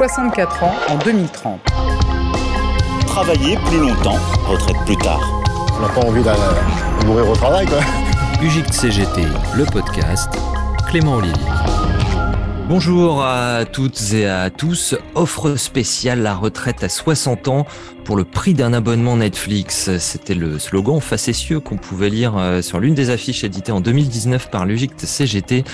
64 ans en 2030. Travailler plus longtemps, retraite plus tard. On n'a pas envie de mourir au travail, quoi. UGIC CGT, le podcast, Clément Olivier. Bonjour à toutes et à tous. Offre spéciale la retraite à 60 ans pour le prix d'un abonnement Netflix. C'était le slogan facétieux qu'on pouvait lire euh, sur l'une des affiches éditées en 2019 par l'UGIC CGT.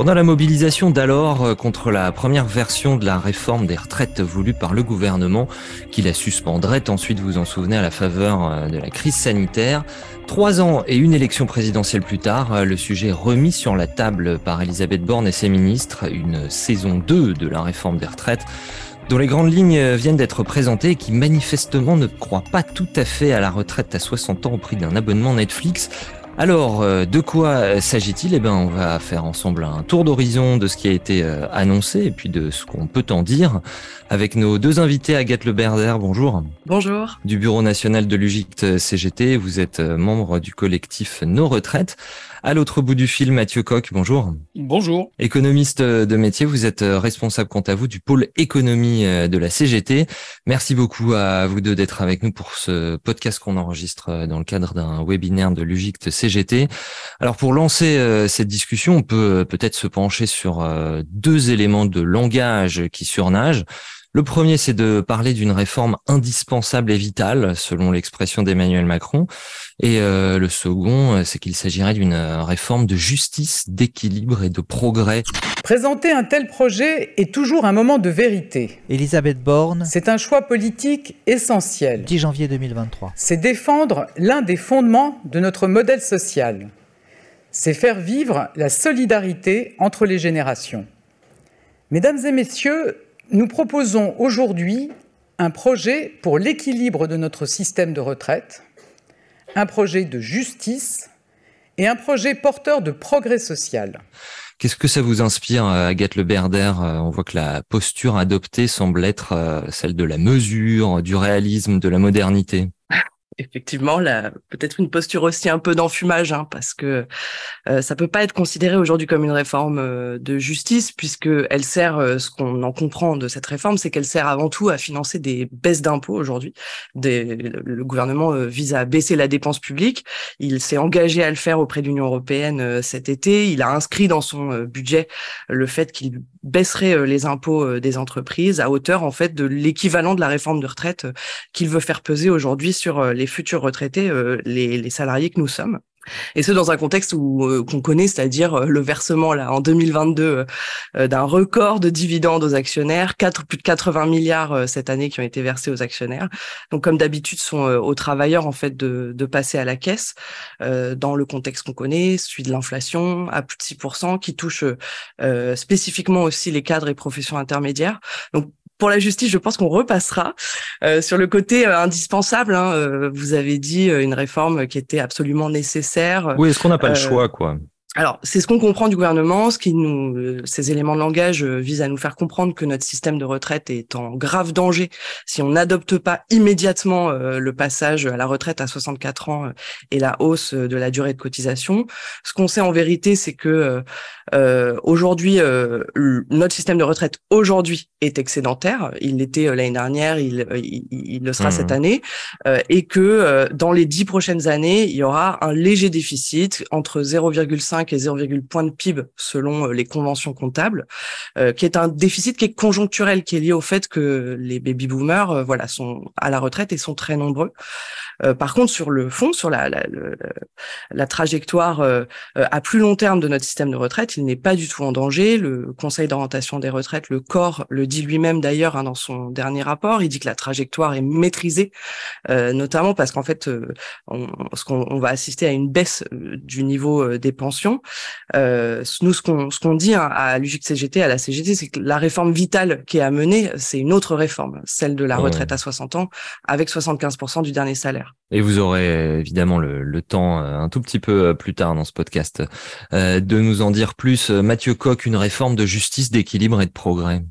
Pendant la mobilisation d'alors euh, contre la première version de la réforme des retraites voulue par le gouvernement, qui la suspendrait ensuite, vous en souvenez, à la faveur euh, de la crise sanitaire, Trois ans et une élection présidentielle plus tard, euh, le sujet remis sur la table par Elisabeth Borne et ses ministres, une saison 2 de la réforme des retraites, dont les grandes lignes viennent d'être présentées qui manifestement ne croient pas tout à fait à la retraite à 60 ans au prix d'un abonnement Netflix, alors, euh, de quoi euh, s'agit-il? Eh ben, on va faire ensemble un tour d'horizon de ce qui a été euh, annoncé et puis de ce qu'on peut en dire avec nos deux invités, Agathe Leberder, bonjour. Bonjour. Du Bureau national de l'UGICT CGT, vous êtes membre du collectif Nos Retraites. À l'autre bout du fil, Mathieu Coq, bonjour. Bonjour. Économiste de métier, vous êtes responsable quant à vous du pôle économie de la CGT. Merci beaucoup à vous deux d'être avec nous pour ce podcast qu'on enregistre dans le cadre d'un webinaire de l'UGICT CGT. Alors pour lancer euh, cette discussion, on peut peut-être se pencher sur euh, deux éléments de langage qui surnagent. Le premier, c'est de parler d'une réforme indispensable et vitale, selon l'expression d'Emmanuel Macron. Et euh, le second, c'est qu'il s'agirait d'une réforme de justice, d'équilibre et de progrès. Présenter un tel projet est toujours un moment de vérité. Elisabeth Borne. C'est un choix politique essentiel. 10 janvier 2023. C'est défendre l'un des fondements de notre modèle social. C'est faire vivre la solidarité entre les générations. Mesdames et messieurs, nous proposons aujourd'hui un projet pour l'équilibre de notre système de retraite, un projet de justice et un projet porteur de progrès social. Qu'est-ce que ça vous inspire, Agathe Le Berder On voit que la posture adoptée semble être euh, celle de la mesure, du réalisme, de la modernité effectivement peut-être une posture aussi un peu d'enfumage hein, parce que euh, ça peut pas être considéré aujourd'hui comme une réforme euh, de justice puisque elle sert euh, ce qu'on en comprend de cette réforme c'est qu'elle sert avant tout à financer des baisses d'impôts aujourd'hui. Le gouvernement vise à baisser la dépense publique. Il s'est engagé à le faire auprès de l'Union européenne cet été. Il a inscrit dans son budget le fait qu'il baisserait les impôts des entreprises à hauteur en fait de l'équivalent de la réforme de retraite qu'il veut faire peser aujourd'hui sur les futurs retraités, euh, les, salariés que nous sommes. Et ce dans un contexte où euh, qu'on connaît, c'est-à-dire euh, le versement là en 2022 d'un record de dividendes aux actionnaires, 4, plus de 80 milliards cette année qui ont été versés aux actionnaires. Donc comme d'habitude, sont aux travailleurs en fait de, de passer à la caisse dans le contexte qu'on connaît, celui de l'inflation à plus de 6%, qui touche spécifiquement aussi les cadres et professions intermédiaires. Pour la justice, je pense qu'on repassera euh, sur le côté euh, indispensable. Hein, euh, vous avez dit une réforme qui était absolument nécessaire. Oui, est-ce qu'on n'a pas le choix, quoi? Alors, c'est ce qu'on comprend du gouvernement, ce qui nous, euh, ces éléments de langage euh, visent à nous faire comprendre que notre système de retraite est en grave danger si on n'adopte pas immédiatement euh, le passage à la retraite à 64 ans et la hausse de la durée de cotisation. Ce qu'on sait en vérité, c'est que aujourd'hui, notre système de retraite aujourd'hui est excédentaire. Il l'était l'année dernière, il, il, le sera cette mmh. année, et que dans les dix prochaines années, il y aura un léger déficit entre 0,5 et 0,1 point de PIB selon euh, les conventions comptables, euh, qui est un déficit qui est conjoncturel, qui est lié au fait que les baby boomers, euh, voilà, sont à la retraite et sont très nombreux. Par contre, sur le fond, sur la, la, la, trajectoire à plus long terme de notre système de retraite, il n'est pas du tout en danger. Le Conseil d'orientation des retraites, le corps, le dit lui-même d'ailleurs hein, dans son dernier rapport. Il dit que la trajectoire est maîtrisée, notamment parce qu'en fait, on, ce qu'on on va assister à une baisse du niveau des pensions euh, nous, ce qu'on ce qu'on dit hein, à l'UGC-CGT, à la CGT, c'est que la réforme vitale qui est à mener, c'est une autre réforme, celle de la retraite à 60 ans, avec 75% du dernier salaire. Et vous aurez évidemment le, le, temps euh, un tout petit peu euh, plus tard dans ce podcast de nous en dire plus. Mathieu Coq, une réforme de justice, d'équilibre et de progrès.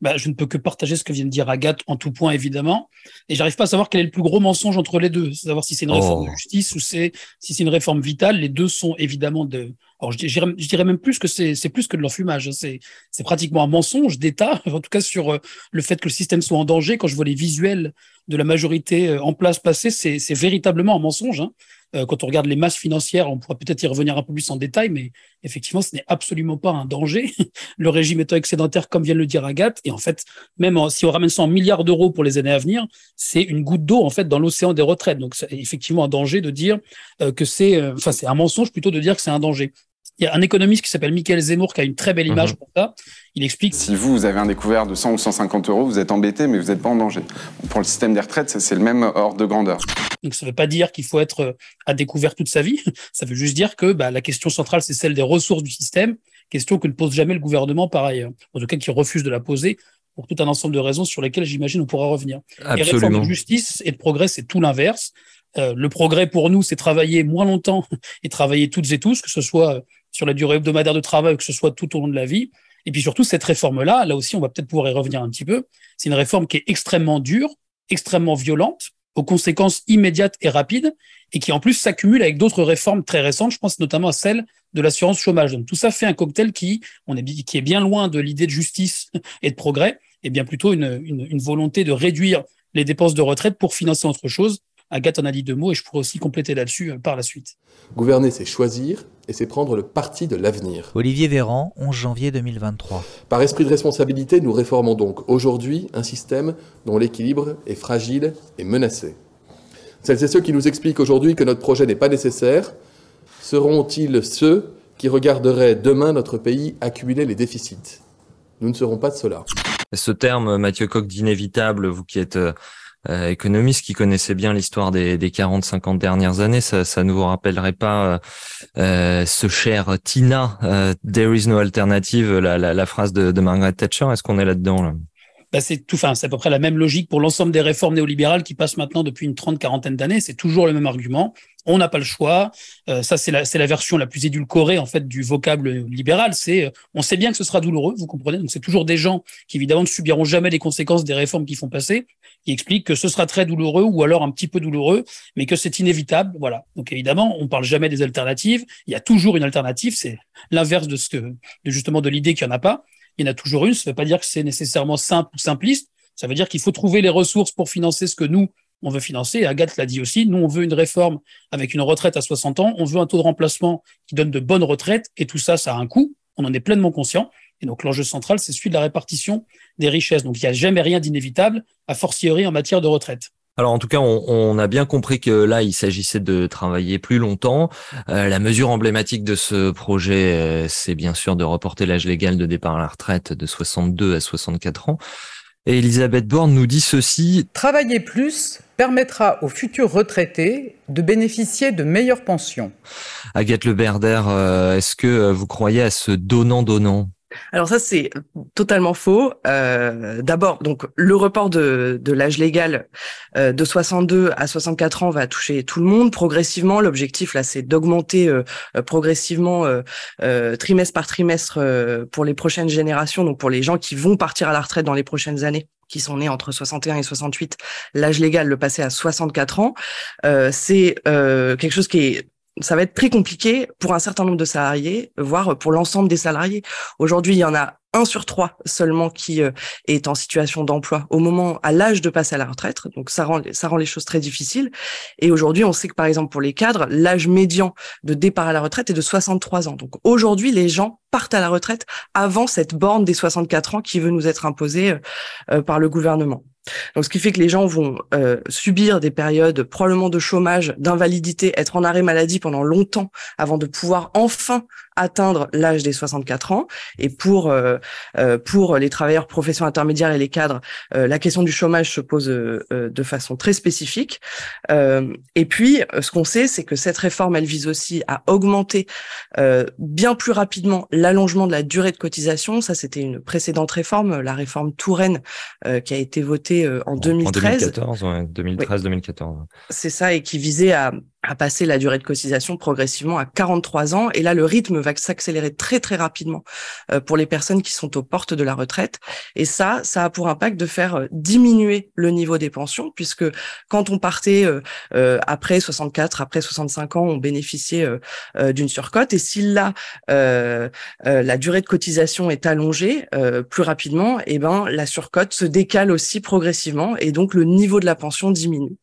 Bah, je ne peux que partager ce que vient de dire Agathe en tout point, évidemment. Et j'arrive pas à savoir quel est le plus gros mensonge entre les deux. Savoir si c'est une réforme de oh. justice ou c'est, si c'est une réforme vitale. Les deux sont évidemment de, Alors, je dirais, je dirais même plus que c'est plus que de l'enfumage. C'est c'est pratiquement un mensonge d'État, en tout cas sur euh, le fait que le système soit en danger. Quand je vois les visuels de la majorité euh, en place passée, c'est véritablement un mensonge. Hein. Euh, quand on regarde les masses financières, on pourra peut-être y revenir un peu plus en détail, mais effectivement, ce n'est absolument pas un danger. le régime étant excédentaire, comme vient de le dire Agathe, et en fait, même si on ramène ça en milliards d'euros pour les années à venir, c'est une goutte d'eau en fait dans l'océan des retraites. Donc, c'est effectivement un danger de dire euh, que c'est, enfin, c'est un mensonge plutôt de dire que c'est un danger. Il y a un économiste qui s'appelle Michael Zemmour qui a une très belle image mhm. pour ça. Il explique. Si vous, vous avez un découvert de 100 ou 150 euros, vous êtes embêté, mais vous n'êtes pas en danger. Pour le système des retraites, c'est le même ordre de grandeur. Donc ça ne veut pas dire qu'il faut être euh, à découvert toute sa vie. Ça veut juste dire que bah, la question centrale, c'est celle des ressources du système, question que ne pose jamais le gouvernement par ailleurs. En tout cas, qui refuse de la poser pour tout un ensemble de raisons sur lesquelles j'imagine on pourra revenir. Absolument. Et réforme de justice et de progrès, c'est tout l'inverse. Euh, le progrès pour nous, c'est travailler moins longtemps et travailler toutes et tous, que ce soit sur la durée hebdomadaire de travail, que ce soit tout au long de la vie. Et puis surtout, cette réforme-là, là aussi, on va peut-être pouvoir y revenir un petit peu. C'est une réforme qui est extrêmement dure, extrêmement violente, aux conséquences immédiates et rapides, et qui en plus s'accumule avec d'autres réformes très récentes. Je pense notamment à celle de l'assurance chômage. Donc tout ça fait un cocktail qui, on est, qui est bien loin de l'idée de justice et de progrès, et bien plutôt une, volonté de réduire les dépenses de retraite pour financer autre chose, Agathe en a dit deux mots et je pourrais aussi compléter là-dessus euh, par la suite. Gouverner, c'est choisir et c'est prendre le parti de l'avenir. Olivier Véran, 11 janvier 2023. Par esprit de responsabilité, nous réformons donc aujourd'hui un système dont l'équilibre est fragile et menacé. Celles et ceux qui nous expliquent aujourd'hui que notre projet n'est pas nécessaire seront-ils ceux qui regarderaient demain notre pays accumuler les déficits? Nous ne serons pas de cela. Ce terme, Mathieu Coq, d'inévitable, vous qui êtes euh, économiste qui connaissait bien l'histoire des, des 40-50 dernières années, ça, ne vous rappellerait pas euh, euh ce cher Tina, There is no alternative, la, la, phrase de, Margaret Thatcher Est-ce qu'on est là-dedans là? Bah c'est tout, enfin, c'est à peu près la même logique pour l'ensemble des réformes néolibérales qui passent maintenant depuis une trente, quarantaine d'années. C'est toujours le même argument. On n'a pas le choix. Ça, c'est la, c'est la version la plus édulcorée en fait du vocable libéral. C'est, on sait bien que ce sera douloureux, vous comprenez. Donc, c'est toujours des gens qui évidemment ne subiront jamais les conséquences des réformes qui font passer, qui expliquent que ce sera très douloureux ou alors un petit peu douloureux, mais que c'est inévitable. Voilà. Donc, évidemment, on parle jamais des alternatives. Il y a toujours une alternative. C'est l'inverse de ce que, de justement, de l'idée qu'il y en a pas il y en a toujours une. Ça ne veut pas dire que c'est nécessairement simple ou simpliste. Ça veut dire qu'il faut trouver les ressources pour financer ce que nous, on veut financer. Agathe l'a dit aussi, nous, on veut une réforme avec une retraite à 60 ans. On veut un taux de remplacement qui donne de bonnes retraites. Et tout ça, ça a un coût. On en est pleinement conscient. Et donc, l'enjeu central, c'est celui de la répartition des richesses. Donc, il n'y a jamais rien d'inévitable, a fortiori en matière de retraite. Alors en tout cas, on, a bien compris que là, il s'agissait de travailler plus longtemps. Euh, la mesure emblématique de ce projet, euh, c'est bien sûr de reporter l'âge légal de départ à la retraite de 62 à 64 ans. Et Elisabeth Borne nous dit ceci. Travailler plus permettra aux futurs retraités de bénéficier de meilleures pensions. Agathe Le Berder, euh, est-ce que vous croyez à ce donnant-donnant? Alors ça c'est totalement faux. Euh, D'abord, donc le report de, de l'âge légal euh, de 62 à 64 ans va toucher tout le monde progressivement. L'objectif là, c'est d'augmenter euh, euh, progressivement euh, trimestre par trimestre pour les prochaines générations, donc pour les gens qui vont partir à la retraite dans les prochaines années qui sont nés entre 61 et 68, l'âge légal le passer à 64 ans. c'est quelque chose qui est ça va être très compliqué pour un certain nombre de salariés, voire pour l'ensemble des salariés. Aujourd'hui, il y en a un sur trois seulement qui euh, est en situation d'emploi au moment, à l'âge de passer à la retraite. Donc ça rend, ça rend les choses très difficiles. Et aujourd'hui, on sait que par exemple pour les cadres, l'âge médian de départ à la retraite est de 63 ans. Donc aujourd'hui, les gens partent à la retraite avant cette borne des 64 ans qui veut nous être imposée euh, euh, par le gouvernement. Donc, ce qui fait que les gens vont euh, subir des périodes probablement de chômage, d'invalidité, être en arrêt maladie pendant longtemps avant de pouvoir enfin atteindre l'âge des 64 ans. Et pour euh, euh, pour les travailleurs professions intermédiaires et les cadres, la question du chômage se pose de façon très spécifique. et puis, ce qu'on sait, c'est que cette réforme, elle vise aussi à augmenter bien plus rapidement l'allongement de la durée de cotisation. Ça, c'était une précédente réforme, la réforme Touraine, qui a été votée euh, en 2013. 2013, 2014. C'est ça, et qui visait à, à passer la durée de cotisation progressivement à 43 ans. Et là, le rythme va s'accélérer très très rapidement pour les personnes qui sont aux portes de la retraite. Et ça, ça a pour impact de faire diminuer le niveau des pensions, puisque quand on partait après 64, après 65 ans, on bénéficiait d'une surcote. Et si là, la durée de cotisation est allongée plus rapidement, et eh ben la surcote se décale aussi progressivement et donc le niveau de la pension diminue.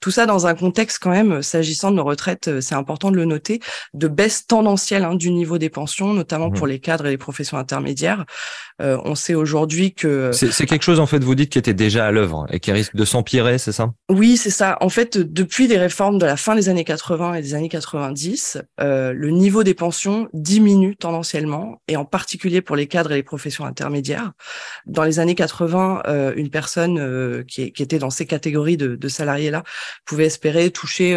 Tout ça dans un contexte quand même, s'agissant de nos retraites, c'est important de le noter, de baisse tendancielle hein, du niveau des pensions, notamment mmh. pour les cadres et les professions intermédiaires. Euh, on sait aujourd'hui que c'est quelque chose en fait vous dites qui était déjà à l'œuvre et qui risque de s'empirer, c'est ça? Oui, c'est ça. En fait, depuis les réformes de la fin des années 80 et des années 90, euh, le niveau des pensions diminue tendanciellement et en particulier pour les cadres et les professions intermédiaires. Dans les années 80, euh, une personne qui, qui, était dans ces catégories de, de salariés-là pouvait espérer toucher,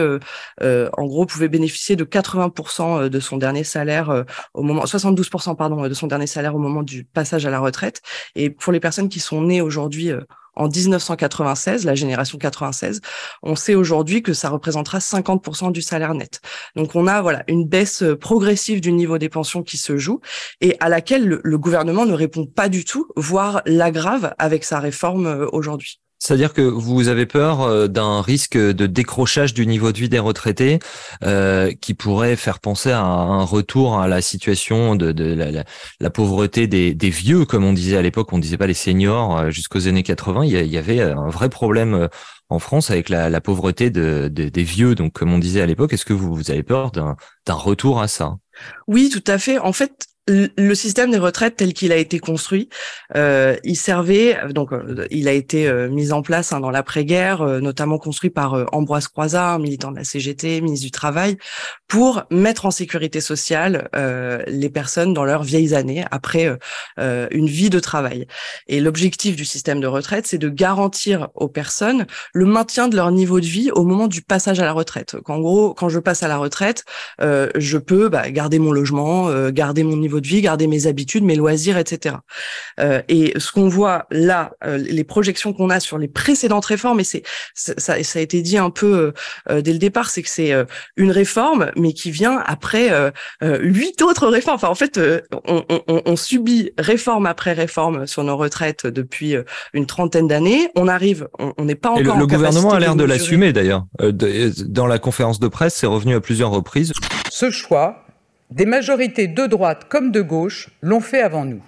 en gros, pouvait bénéficier de 80% de son dernier salaire au moment, 72% pardon, de son dernier salaire au moment du passage à la retraite. Et pour les personnes qui sont nées aujourd'hui euh, en 1996, la génération 96, on sait aujourd'hui que ça représentera 50% du salaire net. Donc on a voilà une baisse euh, progressive du niveau des pensions qui se joue et à laquelle le gouvernement ne répond pas du tout, voire l'aggrave avec sa réforme euh, aujourd'hui. C'est-à-dire que vous avez peur euh, d'un risque de décrochage du niveau de vie des retraités euh, qui pourrait faire penser à un retour à la situation de, la, pauvreté des, vieux, comme on disait à l'époque, on disait pas les seniors euh, jusqu'aux années 80. Il y, avait un vrai problème en France avec la, pauvreté de, des vieux, donc comme on disait à l'époque. Est-ce que vous, vous avez peur d'un retour à ça? Oui, tout à fait. En fait, le système des retraites tel qu'il a été construit, euh, il servait donc euh, il a été euh, mis en place hein, dans l'après-guerre, euh, notamment construit par Ambroise Croizat, militant de la CGT, ministre du Travail, pour mettre en sécurité sociale les personnes dans leurs vieilles années après une vie de travail. Et l'objectif du système de retraite, c'est de garantir aux personnes le maintien de leur niveau de vie au moment du passage à la retraite. Qu'en gros, quand je passe à la retraite, je peux bah, garder mon logement, garder mon niveau de vie, garder mes habitudes, mes loisirs, etc. Euh, et ce qu'on voit là, euh, les projections qu'on a sur les précédentes réformes, et c'est ça, ça, a été dit un peu euh, dès le départ, c'est que c'est une réforme, mais qui vient après huit autres réformes. Enfin, en fait, on, on, on, subit réforme après réforme sur nos retraites depuis une trentaine d'années. On arrive, on n'est pas encore. le, le gouvernement a l'air de l'assumer d'ailleurs. Dans la conférence de presse, c'est revenu à plusieurs reprises. Ce choix des majorités de droite comme de gauche l'ont fait avant nous.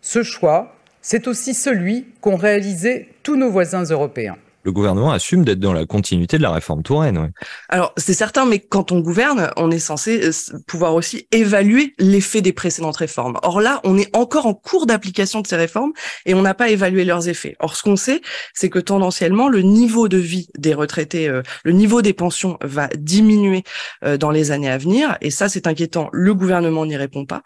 Ce choix, c'est aussi celui qu'ont réalisé tous nos voisins européens le gouvernement assume d'être dans la continuité de la réforme Touraine. Alors c'est certain, mais quand on gouverne, on est censé euh, pouvoir aussi évaluer l'effet des précédentes réformes. Or là, on est encore en cours d'application de ces réformes et on n'a pas évalué leurs effets. Or ce qu'on sait, c'est que tendanciellement, le niveau de vie des retraités, euh, le niveau des pensions va diminuer euh, dans les années à venir, et ça c'est inquiétant. Le gouvernement n'y répond pas,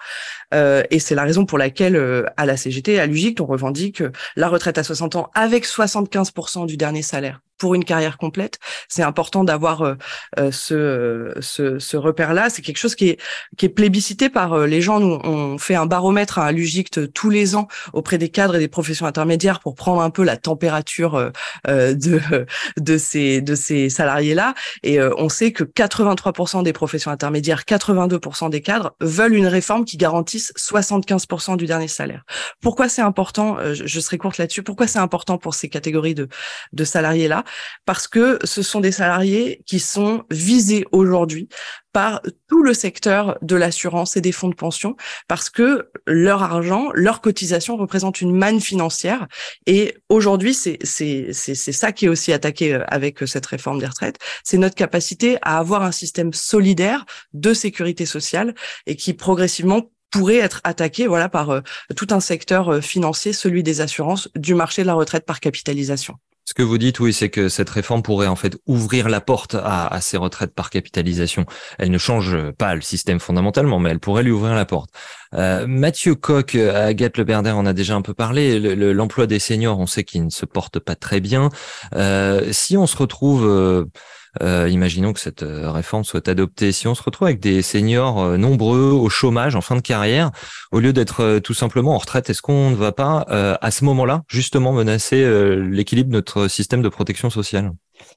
et c'est la raison pour laquelle à la CGT, à l'UGIC, on revendique la retraite à 60 ans avec 75% du dernier salaire pour une carrière complète. C'est important d'avoir euh, euh, ce, ce, ce repère-là. C'est quelque chose qui est, qui est plébiscité par euh, les gens. Nous, on fait un baromètre à l'UGICT tous les ans auprès des cadres et des professions intermédiaires pour prendre un peu la température de, de ces, de ces salariés-là. Et on sait que 83% des professions intermédiaires, 82% des cadres veulent une réforme qui garantisse 75% du dernier salaire. Pourquoi c'est important je serai courte là-dessus. Pourquoi c'est important pour ces catégories de, de salariés-là? Parce que ce sont des salariés qui sont visés aujourd'hui par tout le secteur de l'assurance et des fonds de pension parce que leur argent, leur cotisation représente une manne financière et aujourd'hui c'est c'est c'est ça qui est aussi attaqué euh, avec cette réforme des retraites, c'est notre capacité à avoir un système solidaire de sécurité sociale et qui progressivement pourrait être attaqué voilà par euh, tout un secteur euh, financier, celui des assurances, du marché de la retraite par capitalisation. Ce que vous dites, oui, c'est que cette réforme pourrait en fait ouvrir la porte à, ces retraites par capitalisation. Elle ne change pas le système fondamentalement, mais elle pourrait lui ouvrir la porte. Euh, Mathieu Coq, Agathe Le Berder en a déjà un peu parlé. L'emploi des seniors, on sait qu'il ne se porte pas très bien. Euh, si on se retrouve euh, euh, imaginons que cette euh, réforme soit adoptée. Si on se retrouve avec des seniors euh, nombreux au chômage en fin de carrière, au lieu d'être tout simplement en retraite, est-ce qu'on ne va pas à ce moment-là justement menacer l'équilibre de notre système de protection sociale?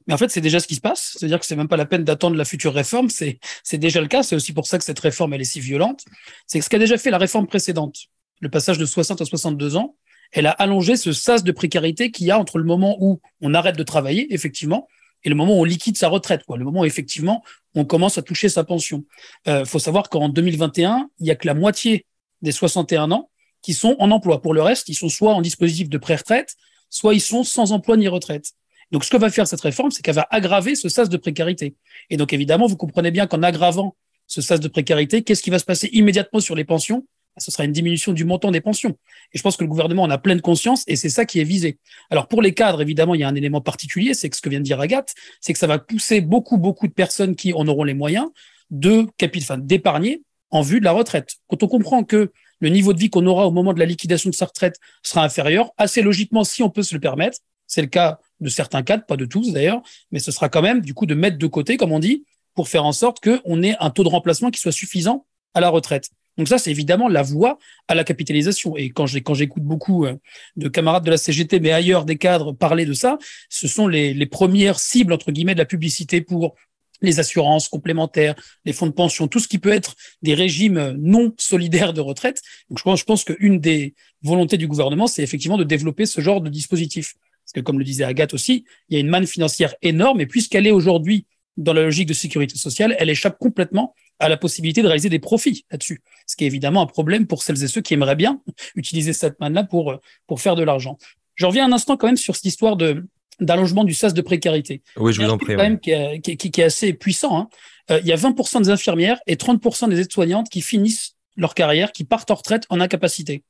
Mais en fait, c'est déjà ce qui se passe. C'est-à-dire que c'est même pas la peine d'attendre la future réforme. C'est, c'est déjà le cas. C'est aussi pour ça que cette réforme, elle est si violente. C'est ce qu'a déjà fait la réforme précédente. Le passage de 60 à 62 ans, elle a allongé ce sas de précarité qu'il y a entre le moment où on arrête de travailler, effectivement, et le moment où on liquide sa retraite, quoi. Le moment où, effectivement, on commence à toucher sa pension. Il euh, faut savoir qu'en 2021, il y a que la moitié des 61 ans qui sont en emploi. Pour le reste, ils sont soit en dispositif de pré-retraite, soit ils sont sans emploi ni retraite. Donc, ce que va faire cette réforme, c'est qu'elle va aggraver ce sas de précarité. Et donc, évidemment, vous comprenez bien qu'en aggravant ce sas de précarité, qu'est-ce qui va se passer immédiatement sur les pensions? Ce sera une diminution du montant des pensions. Et je pense que le gouvernement en a pleine conscience et c'est ça qui est visé. Alors, pour les cadres, évidemment, il y a un élément particulier, c'est ce que vient de dire Agathe, c'est que ça va pousser beaucoup, beaucoup de personnes qui en auront les moyens de d'épargner en vue de la retraite. Quand on comprend que le niveau de vie qu'on aura au moment de la liquidation de sa retraite sera inférieur, assez logiquement, si on peut se le permettre, c'est le cas de certains cadres, pas de tous d'ailleurs, mais ce sera quand même du coup de mettre de côté, comme on dit, pour faire en sorte qu'on ait un taux de remplacement qui soit suffisant à la retraite. Donc ça, c'est évidemment la voie à la capitalisation. Et quand j'écoute beaucoup euh, de camarades de la CGT, mais ailleurs des cadres parler de ça, ce sont les, premières cibles, entre guillemets, de la publicité pour les assurances complémentaires, les fonds de pension, tout ce qui peut être des régimes non solidaires de retraite. Donc je pense, je pense qu'une des volontés du gouvernement, c'est effectivement de développer ce genre de dispositif. Parce que comme le disait Agathe aussi, il y a une manne financière énorme et puisqu'elle est aujourd'hui dans la logique de sécurité sociale, elle échappe complètement à la possibilité de réaliser des profits là-dessus. Ce qui est évidemment un problème pour celles et ceux qui aimeraient bien utiliser cette manne-là pour, pour faire de l'argent. Je reviens un instant quand même sur cette histoire de, d'allongement du sas de précarité. Oui, je vous en prie. Quand même qui, est, qui, qui, est assez puissant. Hein. Euh, il y a 20% des infirmières et 30% des aides-soignantes qui finissent leur carrière, qui partent en retraite en incapacité.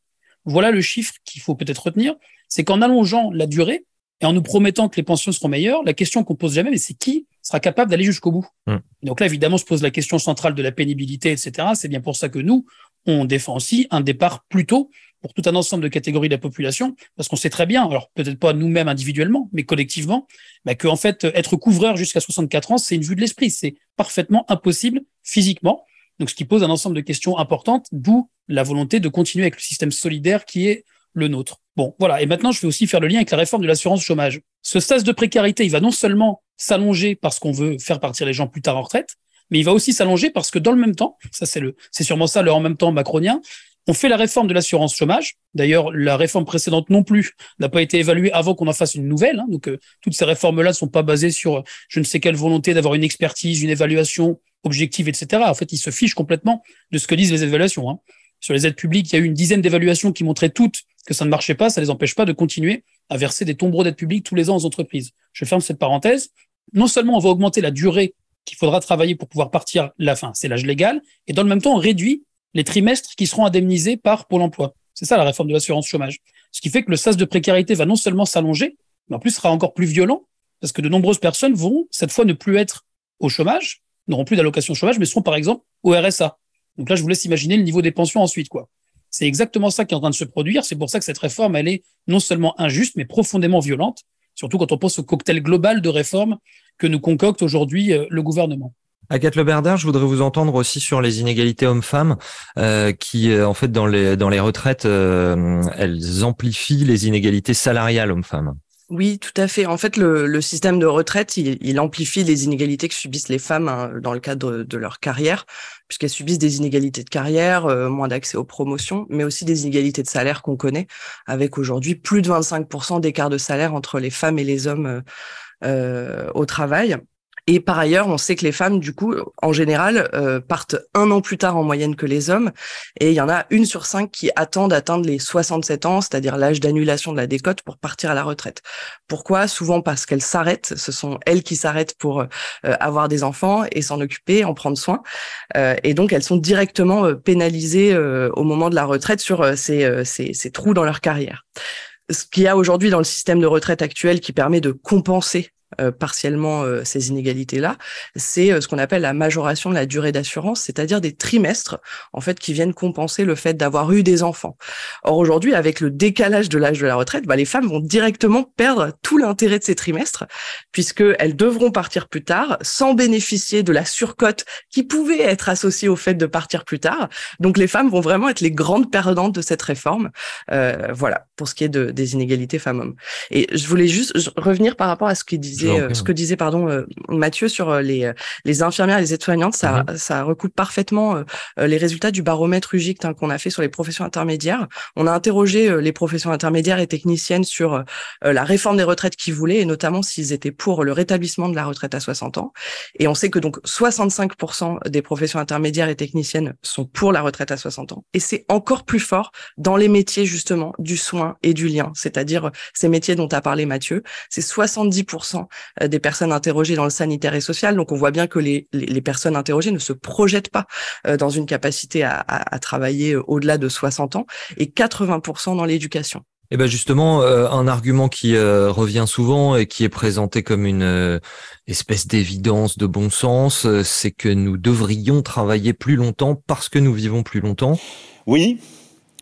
Voilà le chiffre qu'il faut peut-être retenir, c'est qu'en allongeant la durée et en nous promettant que les pensions seront meilleures, la question qu'on pose jamais, mais c'est qui sera capable d'aller jusqu'au bout. Mm. Donc là, évidemment, se pose la question centrale de la pénibilité, etc. C'est bien pour ça que nous, on défend aussi un départ plus tôt pour tout un ensemble de catégories de la population, parce qu'on sait très bien, alors peut-être pas nous-mêmes individuellement, mais collectivement, bah, que en fait être couvreur jusqu'à 64 ans, c'est une vue de l'esprit, c'est parfaitement impossible physiquement. Donc ce qui pose un ensemble de questions importantes, d'où la volonté de continuer avec le système solidaire qui est le nôtre. Bon, voilà. Et maintenant, je vais aussi faire le lien avec la réforme de l'assurance chômage. Ce sas de précarité, il va non seulement s'allonger parce qu'on veut faire partir les gens plus tard en retraite, mais il va aussi s'allonger parce que dans le même temps, ça c'est le, c'est sûrement ça le en même temps macronien, on fait la réforme de l'assurance chômage. D'ailleurs, la réforme précédente non plus n'a pas été évaluée avant qu'on en fasse une nouvelle. Hein. Donc, euh, toutes ces réformes-là ne sont pas basées sur euh, je ne sais quelle volonté d'avoir une expertise, une évaluation objective, etc. En fait, ils se fichent complètement de ce que disent les évaluations. Hein. Sur les aides publiques, il y a eu une dizaine d'évaluations qui montraient toutes que ça ne marchait pas. Ça ne les empêche pas de continuer à verser des tombereaux d'aides publiques tous les ans aux entreprises. Je ferme cette parenthèse. Non seulement on va augmenter la durée qu'il faudra travailler pour pouvoir partir la fin, c'est l'âge légal, et dans le même temps, on réduit les trimestres qui seront indemnisés par Pôle emploi. C'est ça la réforme de l'assurance chômage. Ce qui fait que le sas de précarité va non seulement s'allonger, mais en plus sera encore plus violent, parce que de nombreuses personnes vont cette fois ne plus être au chômage, n'auront plus d'allocation chômage, mais seront par exemple au RSA. Donc là, je vous laisse imaginer le niveau des pensions ensuite, quoi. C'est exactement ça qui est en train de se produire. C'est pour ça que cette réforme, elle est non seulement injuste, mais profondément violente, surtout quand on pense au cocktail global de réformes que nous concocte aujourd'hui euh, le gouvernement. Agathe Leberder, je voudrais vous entendre aussi sur les inégalités hommes-femmes, euh, qui euh, en fait dans les dans les retraites, elles amplifient les inégalités salariales hommes-femmes. Oui, tout à fait. En fait, le, système de retraite, il, il, amplifie les inégalités que subissent les femmes hein, dans le cadre de leur carrière, puisqu'elles subissent des inégalités de carrière, euh, moins d'accès aux promotions, mais aussi des inégalités de salaire qu'on connaît, avec aujourd'hui plus de 25% d'écart de salaire entre les femmes et les hommes euh, au travail. Et par ailleurs, on sait que les femmes, du coup, en général, euh, partent un an plus tard en moyenne que les hommes. Et il y en a une sur cinq qui attendent d'atteindre les 67 ans, c'est-à-dire l'âge d'annulation de la décote pour partir à la retraite. Pourquoi? Souvent parce qu'elles s'arrêtent. Ce sont elles qui s'arrêtent pour euh, avoir des enfants et s'en occuper, en prendre soin. Euh, et donc, elles sont directement euh, pénalisées euh, au moment de la retraite sur ces, ces, ces trous dans leur carrière ce qu'il y a aujourd'hui dans le système de retraite actuel qui permet de compenser euh, partiellement euh, ces inégalités-là, c'est euh, ce qu'on appelle la majoration de la durée d'assurance, c'est-à-dire des trimestres en fait qui viennent compenser le fait d'avoir eu des enfants. Or aujourd'hui, avec le décalage de l'âge de la retraite, bah, les femmes vont directement perdre tout l'intérêt de ces trimestres puisque elles devront partir plus tard sans bénéficier de la surcote qui pouvait être associée au fait de partir plus tard. Donc les femmes vont vraiment être les grandes perdantes de cette réforme. Euh, voilà pour ce qui est de, des inégalités femmes-hommes. Et je voulais juste revenir par rapport à ce qu'il disait disait, ce que disait pardon Mathieu sur les les infirmières et les aides-soignantes, ça mhm. ça recoupe parfaitement les résultats du baromètre UGICT hein, qu'on a fait sur les professions intermédiaires. On a interrogé les professions intermédiaires et techniciennes sur la réforme des retraites qu'ils voulaient et notamment s'ils étaient pour le rétablissement de la retraite à 60 ans. Et on sait que donc 65% des professions intermédiaires et techniciennes sont pour la retraite à 60 ans. Et c'est encore plus fort dans les métiers justement du soin et du lien, c'est-à-dire ces métiers dont a parlé Mathieu. C'est 70% des personnes interrogées dans le sanitaire et social. Donc on voit bien que les, les, personnes interrogées ne se projettent pas euh, dans une capacité à, à, à travailler au-delà de 60 ans et 80% dans l'éducation. Et eh ben justement, euh, un argument qui euh, revient souvent et qui est présenté comme une euh, espèce d'évidence de bon sens, c'est que nous devrions travailler plus longtemps parce que nous vivons plus longtemps. Oui,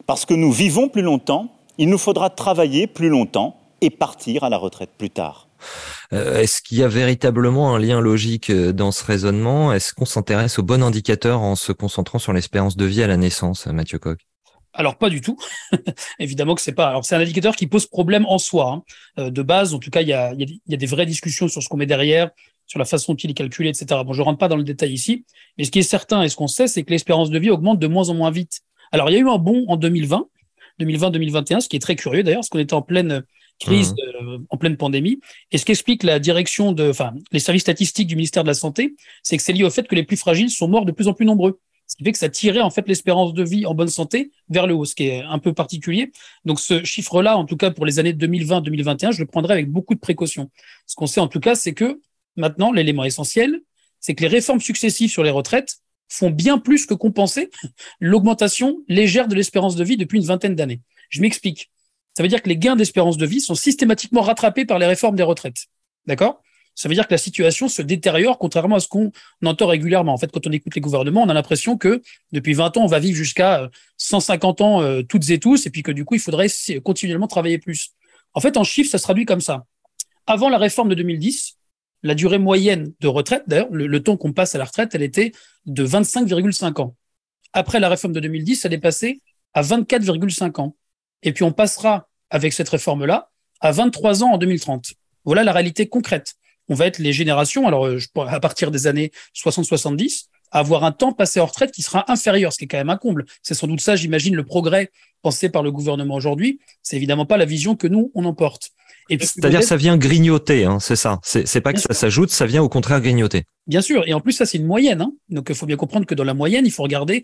parce que nous vivons plus longtemps, il nous faudra travailler plus longtemps et partir à la retraite plus tard. Est-ce qu'il y a véritablement un lien logique dans ce raisonnement? Est-ce qu'on s'intéresse au bon indicateur en se concentrant sur l'espérance de vie à la naissance, Mathieu Coq alors pas du tout. Évidemment que c'est pas. Alors c'est un indicateur qui pose problème en soi. Hein. Euh, de base, en tout cas, il y a, y a, des vraies discussions sur ce qu'on met derrière, sur la façon dont il est calculé, etc. Bon, je rentre pas dans le détail ici, mais ce qui est certain et ce qu'on sait, c'est que l'espérance de vie augmente de moins en moins vite. Alors il y a eu un bond en 2020, 2020-2021, ce qui est très curieux d'ailleurs, parce qu'on était en pleine crise, mmh. euh, en pleine pandémie. Et ce qu'explique la direction de, enfin, les services statistiques du ministère de la Santé, c'est que c'est lié au fait que les plus fragiles sont morts de plus en plus nombreux ce qui fait que ça tirait en fait l'espérance de vie en bonne santé vers le haut, ce qui est un peu particulier. Donc ce chiffre-là, en tout cas pour les années 2020-2021, je le prendrai avec beaucoup de précaution. Ce qu'on sait en tout cas, c'est que maintenant, l'élément essentiel, c'est que les réformes successives sur les retraites font bien plus que compenser l'augmentation légère de l'espérance de vie depuis une vingtaine d'années. Je m'explique. Ça veut dire que les gains d'espérance de vie sont systématiquement rattrapés par les réformes des retraites. D'accord? Ça veut dire que la situation se détériore, contrairement à ce qu'on entend régulièrement. En fait, quand on écoute les gouvernements, on a l'impression que depuis 20 ans, on va vivre jusqu'à 150 euh, ans euh, toutes et tous, et puis que du coup, il faudrait continuellement travailler plus. En fait, en chiffres, ça se traduit comme ça. Avant la réforme de 2010, la durée moyenne de retraite, d'ailleurs, le, temps qu'on passe à la retraite, elle était de 25,5 ans. Après la réforme de 2010, elle est passée à 24,5 ans. Et puis on passera, avec cette réforme-là, à 23 ans en 2030. Voilà la réalité concrète on va être les générations, alors euh, à partir des années 60-70, à avoir un temps passé en retraite qui sera inférieur, ce qui est quand même un comble. C'est sans doute ça, j'imagine, le progrès pensé par le gouvernement aujourd'hui. C'est évidemment pas la vision que nous, on emporte. C'est-à-dire que ça vient grignoter, hein, c'est ça. C'est pas que ça s'ajoute, ça vient au contraire grignoter. Bien sûr, et en plus ça c'est une moyenne. Hein. Donc il faut bien comprendre que dans la moyenne, il faut regarder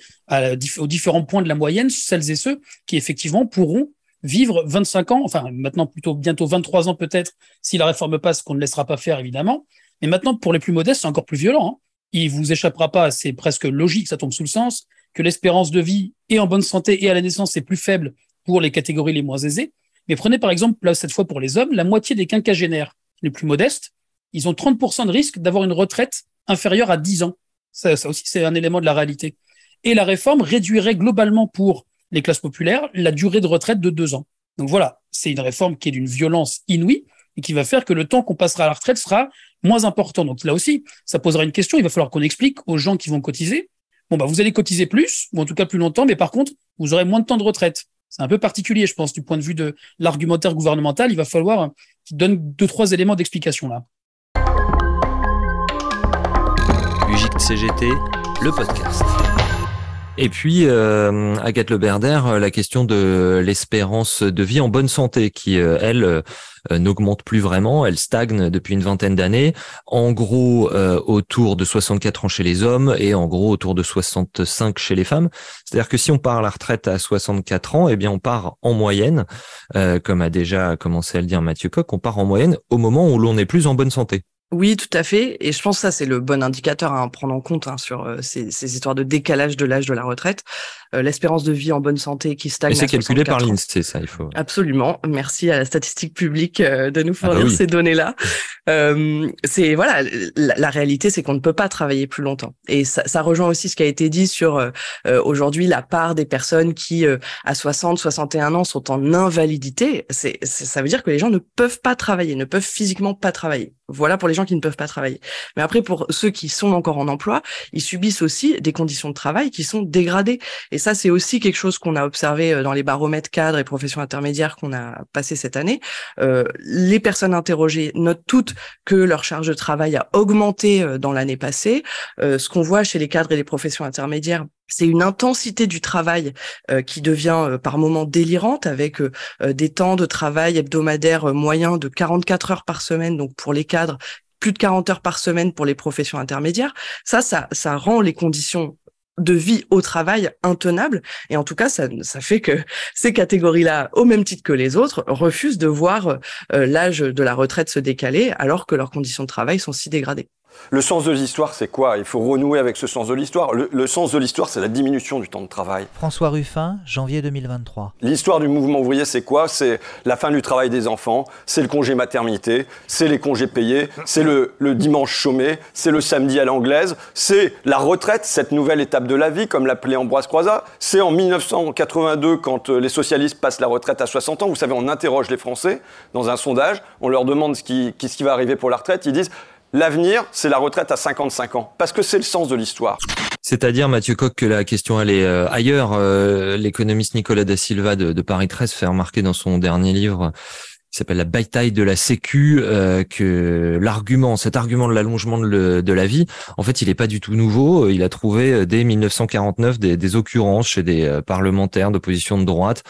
aux différents points de la moyenne celles et ceux qui effectivement pourront vivre 25 ans, enfin maintenant plutôt bientôt 23 ans peut-être, si la réforme passe, qu'on ne laissera pas faire évidemment. Mais maintenant, pour les plus modestes, c'est encore plus violent. Hein. Il vous échappera pas, c'est presque logique, ça tombe sous le sens, que l'espérance de vie et en bonne santé et à la naissance est plus faible pour les catégories les moins aisées. Mais prenez par exemple, cette fois pour les hommes, la moitié des quinquagénaires les plus modestes, ils ont 30% de risque d'avoir une retraite inférieure à 10 ans. Ça, aussi, c'est un élément de la réalité. Et la réforme réduirait globalement pour les classes populaires la durée de retraite de deux ans. Donc voilà, c'est une réforme qui est d'une violence inouïe et qui va faire que le temps qu'on passera à la retraite sera moins important. Donc là aussi, ça posera une question. Il va falloir qu'on explique aux gens qui vont cotiser. Bon, bah, vous allez cotiser plus, ou en tout cas plus longtemps, mais par contre, vous aurez moins de temps de retraite. C'est un peu particulier, je pense, du point de vue de l'argumentaire gouvernemental. Il va falloir qu'il donne deux, trois éléments d'explication là. Et puis, euh, Agathe Leberder, euh, la question de l'espérance de vie en bonne santé, qui, euh, elle, n'augmente plus vraiment, elle stagne depuis une vingtaine d'années, en gros autour de 64 ans chez les hommes et en gros autour de 65 chez les femmes. C'est-à-dire que si on part à la retraite à 64 ans, eh bien on part en moyenne, comme a déjà commencé à le dire Mathieu Coq, on part en moyenne au moment où l'on est plus en bonne santé. Oui, tout à fait. Et je pense que ça, c'est le bon indicateur à prendre en compte hein, sur euh, ces, ces, histoires de décalage de l'âge de la retraite. Euh, l'espérance de vie en bonne santé qui stagne. Et c'est calculé par l'INSEE, ça, il faut. Absolument. Merci à la statistique publique euh, de nous ah bah fournir ces données-là. c'est voilà, la, réalité, c'est qu'on ne peut pas travailler plus longtemps. Et ça, ça rejoint aussi ce qui a été dit sur aujourd'hui la part des personnes qui, à 60, 61 ans, sont en invalidité. C'est, ça veut dire que les gens ne peuvent pas travailler, ne peuvent physiquement pas travailler. Voilà pour les gens qui ne peuvent pas travailler. Mais après, pour ceux qui sont encore en emploi, ils subissent aussi des conditions de travail qui sont dégradées. Et ça, c'est aussi quelque chose qu'on a observé euh, dans les baromètres cadres et professions intermédiaires qu'on a passé cette année. Euh, les personnes interrogées notent toutes que leur charge de travail a augmenté dans l'année passée. ce qu'on voit chez les cadres et les professions intermédiaires, c'est une intensité du travail qui devient par moments délirante avec des temps de travail hebdomadaires moyens de 44 heures par semaine, donc pour les cadres, plus de 40 heures par semaine pour les professions intermédiaires. Ça, ça, ça rend les conditions de vie au travail intenable. Et en tout cas, ça, ça fait que ces catégories-là, au même titre que les autres, refusent de voir euh, l'âge de la retraite se décaler alors que leurs conditions de travail sont si dégradées. Le sens de l'histoire, c'est quoi? Il faut renouer avec ce sens de l'histoire. Le, sens de l'histoire, c'est la diminution du temps de travail. François Ruffin, janvier 2023. L'histoire du mouvement ouvrier, c'est quoi? C'est la fin du travail des enfants, c'est le congé maternité, c'est les congés payés, c'est le, dimanche chômé, c'est le samedi à l'anglaise, c'est la retraite, cette nouvelle étape de la vie, comme l'appelait Ambroise Croizat. C'est en 1982, quand euh, les socialistes passent la retraite à 60 ans. Vous savez, on interroge les Français dans un sondage, on leur demande ce qui, ce qui va arriver pour la retraite. Ils disent L'avenir, c'est la retraite à 55 ans, parce que c'est le sens de l'histoire. C'est-à-dire, Mathieu Coq, que la question elle est euh, ailleurs. Euh, l'économiste Nicolas da Silva de, de Paris 13 fait remarquer dans son dernier livre s'appelle la bataille de la Sécu, euh, que l'argument, cet argument de l'allongement de, de, la vie, en fait, il n'est pas du tout nouveau. Il a trouvé euh, dès 1949 des, des occurrences chez des euh, parlementaires d'opposition de droite.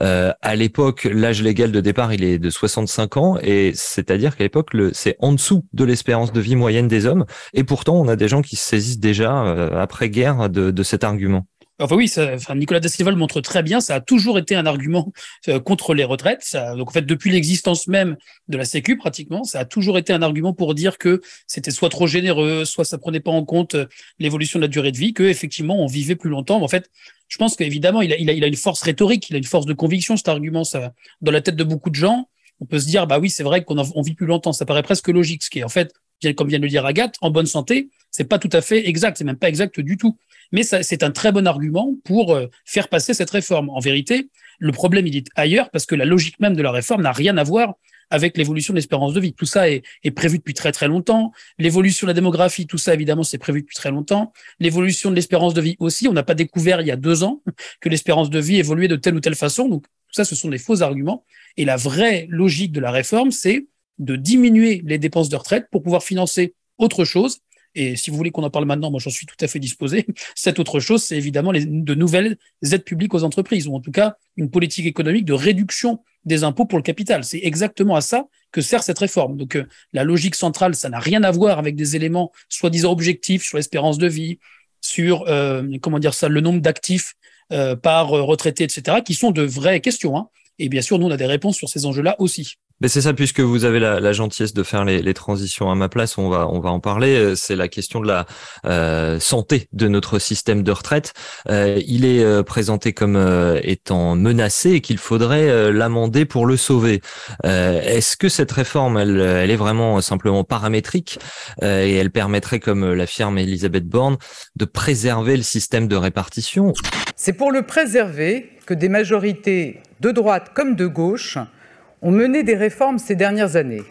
Euh, à l'époque, l'âge légal de départ, il est de 65 ans, et c'est-à-dire qu'à l'époque, c'est en dessous de l'espérance de vie moyenne des hommes. Et pourtant, on a des gens qui se saisissent déjà après guerre de, de cet argument. Enfin oui, ça, enfin, Nicolas Da Silva le montre très bien. Ça a toujours été un argument euh, contre les retraites. Donc en fait, depuis l'existence même de la Sécu, pratiquement, ça a toujours été un argument pour dire que c'était soit trop généreux, soit ça prenait pas en compte euh, l'évolution de la durée de vie, que effectivement on vivait plus longtemps. en fait, je pense qu'évidemment, il a, une force rhétorique, il a une force de conviction. Cet argument, ça, dans la tête de beaucoup de gens, on peut se dire, bah oui, c'est vrai qu'on on vit plus longtemps. Ça paraît presque logique, ce qui est en fait, comme vient de le dire Agathe, en bonne santé, c'est pas tout à fait exact. C'est même pas exact du tout. Mais c'est un très bon argument pour euh, faire passer cette réforme. En vérité, le problème, il est ailleurs parce que la logique même de la réforme n'a rien à voir avec l'évolution de l'espérance de vie. Tout ça est, est, prévu depuis très très longtemps. L'évolution de la démographie, tout ça évidemment, c'est prévu depuis très longtemps. L'évolution de l'espérance de vie aussi, on n'a pas découvert il y a deux ans que l'espérance de vie évoluait de telle ou telle façon. Donc tout ça, ce sont des faux arguments. Et la vraie logique de la réforme, c'est de diminuer les dépenses de retraite pour pouvoir financer autre chose et si vous voulez qu'on en parle maintenant, moi j'en suis tout à fait disposé. Cette autre chose, c'est évidemment de nouvelles aides publiques aux entreprises, ou en tout cas une politique économique de réduction des impôts pour le capital. C'est exactement à ça que sert cette réforme. Donc euh, la logique centrale, ça n'a rien à voir avec des éléments soi-disant objectifs sur l'espérance de vie, sur euh, comment dire ça, le nombre d'actifs euh, par retraité, etc., qui sont de vraies questions. Hein. Et bien sûr, nous, on a des réponses sur ces enjeux-là aussi. Mais c'est ça, puisque vous avez la, la gentillesse de faire les, les, transitions à ma place, on va on va en parler. Euh, c'est la question de la euh, santé de notre système de retraite. Euh, il est euh, présenté comme euh, étant menacé et qu'il faudrait l'amender pour le sauver. Est-ce que cette réforme, elle, elle est vraiment simplement paramétrique et elle permettrait, comme l'affirme Elisabeth Borne, de préserver le système de répartition? C'est pour le préserver que des majorités de droite comme de gauche ont mené des réformes ces dernières années.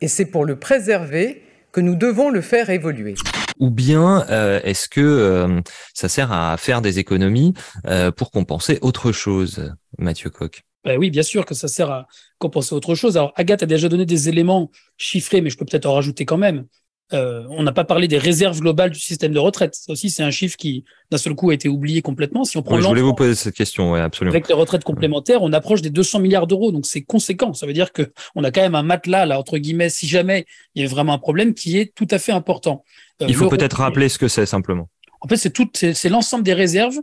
Et c'est pour le préserver que nous devons le faire évoluer. Ou bien euh, est-ce que euh, ça sert à faire des économies euh, pour compenser autre chose, Mathieu Coq ben oui, bien sûr que ça sert à compenser autre chose. Alors, Agathe a déjà donné des éléments chiffrés, mais je peux peut-être en rajouter quand même. Euh, on n'a pas parlé des réserves globales du système de retraite. Ça aussi, c'est un chiffre qui, d'un seul coup, a été oublié complètement. Si on prend je voulais vous poser cette question, oui, absolument. Avec les retraites complémentaires, on approche des 200 milliards d'euros, donc c'est conséquent. Ça veut dire que on a quand même un matelas là, entre guillemets, si jamais il y a vraiment un problème, qui est tout à fait important. Euh, il faut peut-être rappeler ce que c'est simplement. En fait, c'est tout, c'est l'ensemble des réserves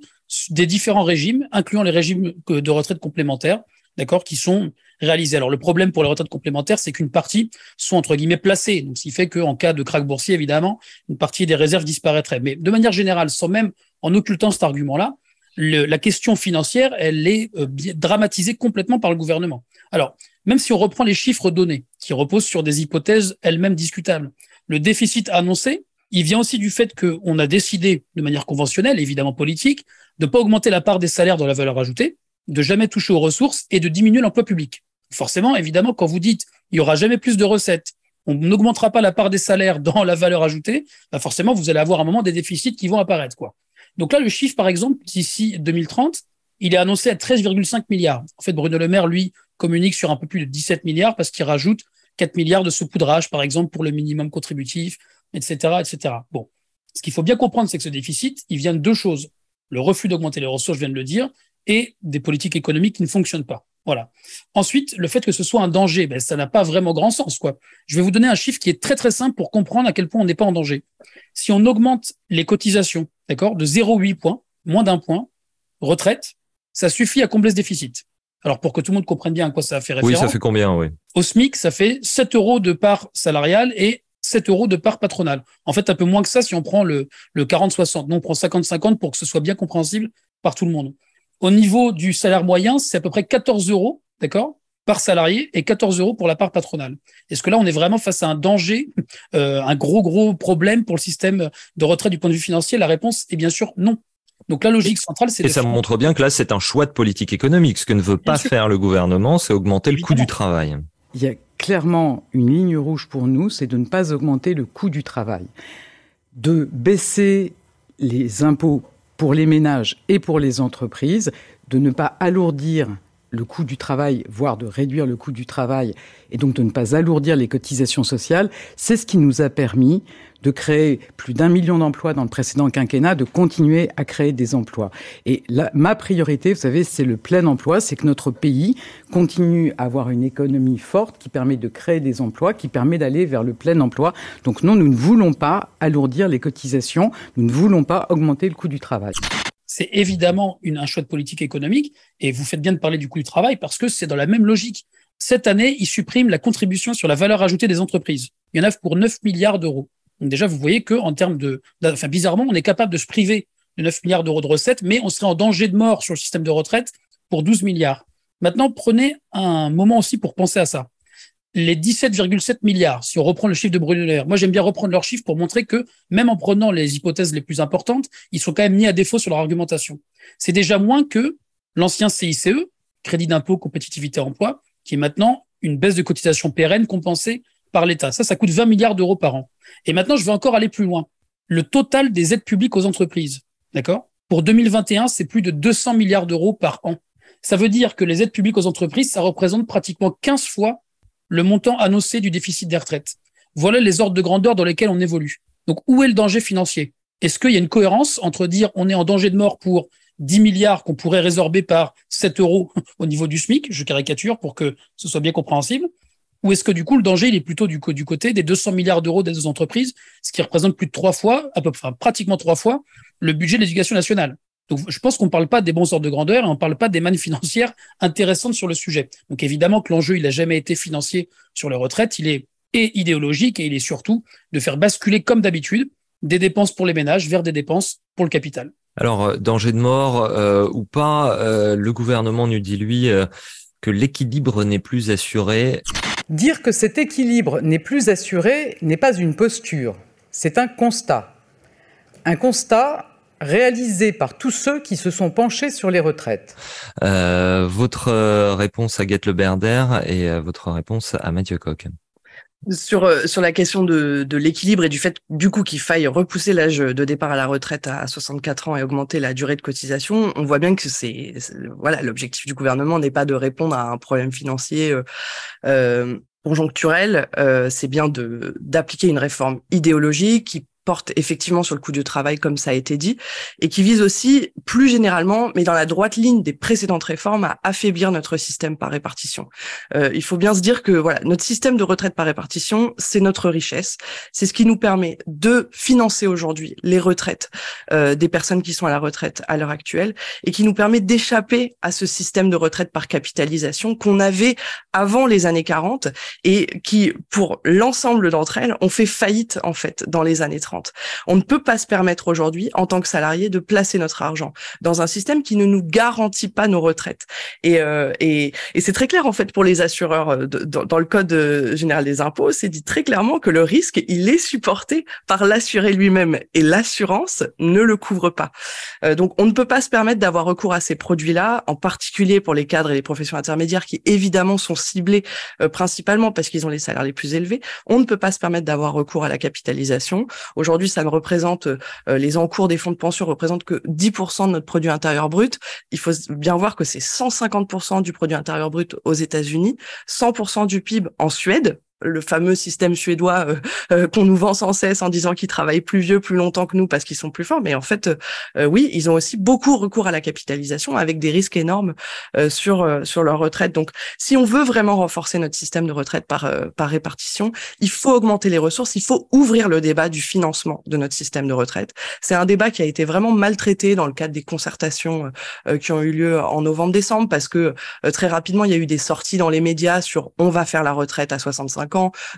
des différents régimes, incluant les régimes de retraite complémentaires, d'accord, qui sont réalisés. Alors le problème pour les retraites complémentaires, c'est qu'une partie sont entre guillemets placées, donc ce qui fait qu'en cas de krach boursier, évidemment, une partie des réserves disparaîtrait. Mais de manière générale, sans même en occultant cet argument-là, la question financière, elle est euh, dramatisée complètement par le gouvernement. Alors, même si on reprend les chiffres donnés, qui reposent sur des hypothèses elles-mêmes discutables, le déficit annoncé, il vient aussi du fait qu'on a décidé, de manière conventionnelle, évidemment politique, de ne pas augmenter la part des salaires dans la valeur ajoutée, de jamais toucher aux ressources et de diminuer l'emploi public. Forcément, évidemment, quand vous dites il y aura jamais plus de recettes, on n'augmentera pas la part des salaires dans la valeur ajoutée, bah forcément, vous allez avoir un moment des déficits qui vont apparaître. quoi. Donc là, le chiffre, par exemple, d'ici 2030, il est annoncé à 13,5 milliards. En fait, Bruno Le Maire, lui, communique sur un peu plus de 17 milliards parce qu'il rajoute 4 milliards de saupoudrage, par exemple, pour le minimum contributif, etc., etc. Bon. Ce qu'il faut bien comprendre, c'est que ce déficit, il vient de deux choses. Le refus d'augmenter les ressources, je viens de le dire, et des politiques économiques qui ne fonctionnent pas. Voilà. Ensuite, le fait que ce soit un danger, ben, ça n'a pas vraiment grand sens, quoi. Je vais vous donner un chiffre qui est très très simple pour comprendre à quel point on n'est pas en danger. Si on augmente les cotisations, d'accord, de 0,8 points, moins d'un point, retraite, ça suffit à combler ce déficit. Alors, pour que tout le monde comprenne bien à quoi ça fait référence. Oui, ça fait combien, oui? Au SMIC, ça fait 7 euros de part salariale et 7 euros de part patronale. En fait, un peu moins que ça si on prend le, le 40-60. Non, on prend 50-50 pour que ce soit bien compréhensible par tout le monde. Au niveau du salaire moyen, c'est à peu près 14 euros, d'accord, par salarié et 14 euros pour la part patronale. Est-ce que là, on est vraiment face à un danger, euh, un gros, gros problème pour le système de retraite du point de vue financier? La réponse est bien sûr non. Donc la logique centrale, c'est... Et ça montre bien que là, c'est un choix de politique économique. Ce que ne veut pas faire le gouvernement, c'est augmenter le coût du travail. Il y a clairement une ligne rouge pour nous, c'est de ne pas augmenter le coût du travail. De baisser les impôts pour les ménages et pour les entreprises, de ne pas alourdir le coût du travail, voire de réduire le coût du travail, et donc de ne pas alourdir les cotisations sociales, c'est ce qui nous a permis de créer plus d'un million d'emplois dans le précédent quinquennat, de continuer à créer des emplois. Et ma priorité, vous savez, c'est le plein emploi, c'est que notre pays continue à avoir une économie forte qui permet de créer des emplois, qui permet d'aller vers le plein emploi. Donc non, nous ne voulons pas alourdir les cotisations, nous ne voulons pas augmenter le coût du travail c'est évidemment une, un choix de politique économique, et vous faites bien de parler du coût du travail parce que c'est dans la même logique. Cette année, ils suppriment la contribution sur la valeur ajoutée des entreprises. Il y en a pour 9 milliards d'euros. Donc déjà, vous voyez que en termes de, enfin bizarrement, on est capable de se priver de 9 milliards d'euros de recettes, mais on serait en danger de mort sur le système de retraite pour 12 milliards. Maintenant, prenez un moment aussi pour penser à ça les 17,7 milliards, si on reprend le chiffre de Bruno moi j'aime bien reprendre leurs chiffres pour montrer que même en prenant les hypothèses les plus importantes, ils sont quand même mis à défaut sur leur argumentation. C'est déjà moins que l'ancien CICE, crédit d'impôt compétitivité emploi, qui est maintenant une baisse de cotisation pérenne compensée par l'État. Ça, ça coûte 20 milliards d'euros par an. Et maintenant, je vais encore aller plus loin. Le total des aides publiques aux entreprises, d'accord? Pour 2021, c'est plus de 200 milliards d'euros par an. Ça veut dire que les aides publiques aux entreprises, ça représente pratiquement 15 fois le montant annoncé du déficit des retraites. Voilà les ordres de grandeur dans lesquels on évolue. Donc, où est le danger financier? Est-ce qu'il y a une cohérence entre dire on est en danger de mort pour 10 milliards qu'on pourrait résorber par 7 euros au niveau du SMIC, je caricature pour que ce soit bien compréhensible, ou est-ce que du coup le danger il est plutôt du, du côté des 200 milliards d'euros des entreprises, ce qui représente plus de trois fois, à peu près, pratiquement trois fois, le budget de l'éducation nationale? Donc, je pense qu'on ne parle pas des bons ordres de grandeur et on ne parle pas des mannes financières intéressantes sur le sujet. Donc, évidemment que l'enjeu, il n'a jamais été financier sur les retraites. Il est et idéologique et il est surtout de faire basculer, comme d'habitude, des dépenses pour les ménages vers des dépenses pour le capital. Alors, euh, danger de mort euh, ou pas, euh, le gouvernement nous dit, lui, que l'équilibre n'est plus assuré. Dire que cet équilibre n'est plus assuré n'est pas une posture, c'est un constat. Un constat réalisé par tous ceux qui se sont penchés sur les retraites. Euh, votre euh, réponse à Gette Le Berder et euh, votre réponse à Mathieu Coq. Sur, sur la question de, de l'équilibre et du fait du coup qu'il faille repousser l'âge de départ à la retraite à 64 ans et augmenter la durée de cotisation, on voit bien que c'est voilà l'objectif du gouvernement n'est pas de répondre à un problème financier euh, conjoncturel, euh, c'est bien de d'appliquer une réforme idéologique qui porte effectivement sur le coût du travail, comme ça a été dit, et qui vise aussi, plus généralement, mais dans la droite ligne des précédentes réformes, à affaiblir notre système par répartition. Euh, il faut bien se dire que voilà, notre système de retraite par répartition, c'est notre richesse. C'est ce qui nous permet de financer aujourd'hui les retraites euh, des personnes qui sont à la retraite à l'heure actuelle, et qui nous permet d'échapper à ce système de retraite par capitalisation qu'on avait avant les années 40 et qui, pour l'ensemble d'entre elles, ont fait faillite en fait dans les années 30. On ne peut pas se permettre aujourd'hui, en tant que salarié, de placer notre argent dans un système qui ne nous garantit pas nos retraites. Et, euh, et, et c'est très clair en fait pour les assureurs euh, dans, le code euh, général des impôts, c'est dit très clairement que le risque il est supporté par l'assuré lui-même et l'assurance ne le couvre pas. donc on ne peut pas se permettre d'avoir recours à ces produits-là, en particulier pour les cadres et les professions intermédiaires qui évidemment sont ciblés principalement parce qu'ils ont les salaires les plus élevés. On ne peut pas se permettre d'avoir recours à la capitalisation. Aujourd'hui, ça ne représente, euh, les encours des fonds de pension représentent que 10% de notre produit intérieur brut. Il faut bien voir que c'est 150% du produit intérieur brut aux États-Unis, 100% du PIB en Suède, le fameux système suédois qu'on nous vend sans cesse en disant qu'ils travaillent plus vieux, plus longtemps que nous parce qu'ils sont plus forts. Mais en fait, oui, ils ont aussi beaucoup recours à la capitalisation avec des risques énormes sur sur leur retraite. Donc, si on veut vraiment renforcer notre système de retraite par par répartition, il faut augmenter les ressources, il faut ouvrir le débat du financement de notre système de retraite. C'est un débat qui a été vraiment maltraité dans le cadre des concertations qui ont eu lieu en novembre-décembre parce que très rapidement il y a eu des sorties dans les médias sur on va faire la retraite à 65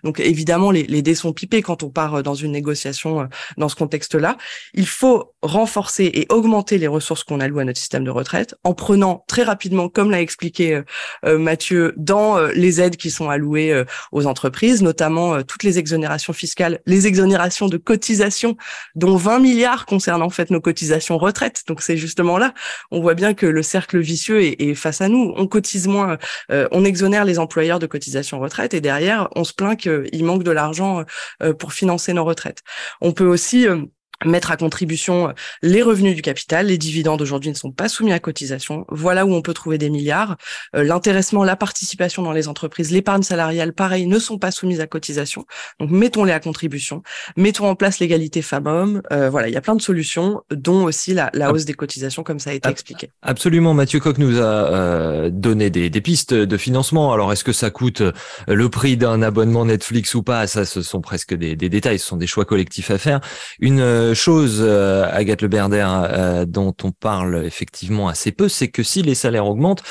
Donc évidemment, les, les dés sont pipés quand on part euh, dans une négociation euh, dans ce contexte-là. Il faut renforcer et augmenter les ressources qu'on alloue à notre système de retraite en prenant très rapidement, comme l'a expliqué euh, Mathieu, dans les aides qui sont allouées aux entreprises, notamment toutes les exonérations fiscales, les exonérations de cotisations, dont 20 milliards concernent en fait nos cotisations retraite. Donc c'est justement là, on voit bien que le cercle vicieux est, est face à nous. On cotise moins, on exonère les employeurs de cotisations retraite et derrière, se plaint qu'il manque de l'argent euh, pour financer nos retraites. On peut aussi euh, mettre à contribution euh, les revenus du capital. Les dividendes aujourd'hui ne sont pas soumis à cotisation. Voilà où on peut trouver des milliards. Euh, l'intéressement, la participation dans les entreprises, l'épargne salariale, pareil, ne sont pas soumises à cotisation. Donc mettons-les à contribution. Mettons en place l'égalité femmes-hommes. Euh, voilà, il y a plein de solutions, dont aussi la, la hausse des cotisations, comme ça a été expliqué. Absolument. Mathieu Coq nous a donné des, des, pistes de financement. Alors, est-ce que ça coûte le prix d'un abonnement Netflix ou pas? Ça, ce sont presque des, des détails. Ce sont des choix collectifs à faire. Une chose, euh, Agathe Le Berder, euh, dont on parle effectivement assez peu, c'est que si les salaires augmentent,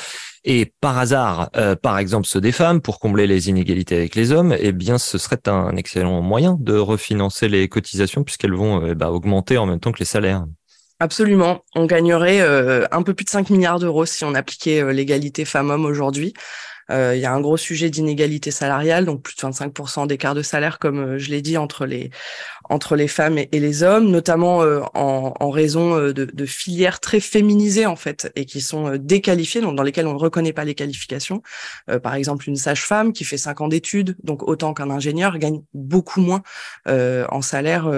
et par hasard, euh, par exemple ceux des femmes, pour combler les inégalités avec les hommes, eh bien, ce serait un excellent moyen de refinancer les cotisations puisqu'elles vont ben, augmenter en même temps que les salaires. Absolument. On gagnerait un peu plus de 5 milliards d'euros si on appliquait l'égalité femmes-hommes aujourd'hui. Il y a un gros sujet d'inégalité salariale, donc plus de 25% d'écart de salaire, comme je l'ai dit, entre les entre les femmes et, les hommes, notamment euh, en, en, raison euh, de, de, filières très féminisées en fait et qui sont euh, déqualifiées, donc dans lesquelles on ne reconnaît pas les qualifications. par exemple, une sage-femme qui fait cinq ans d'études, donc autant qu'un ingénieur, gagne beaucoup moins en salaire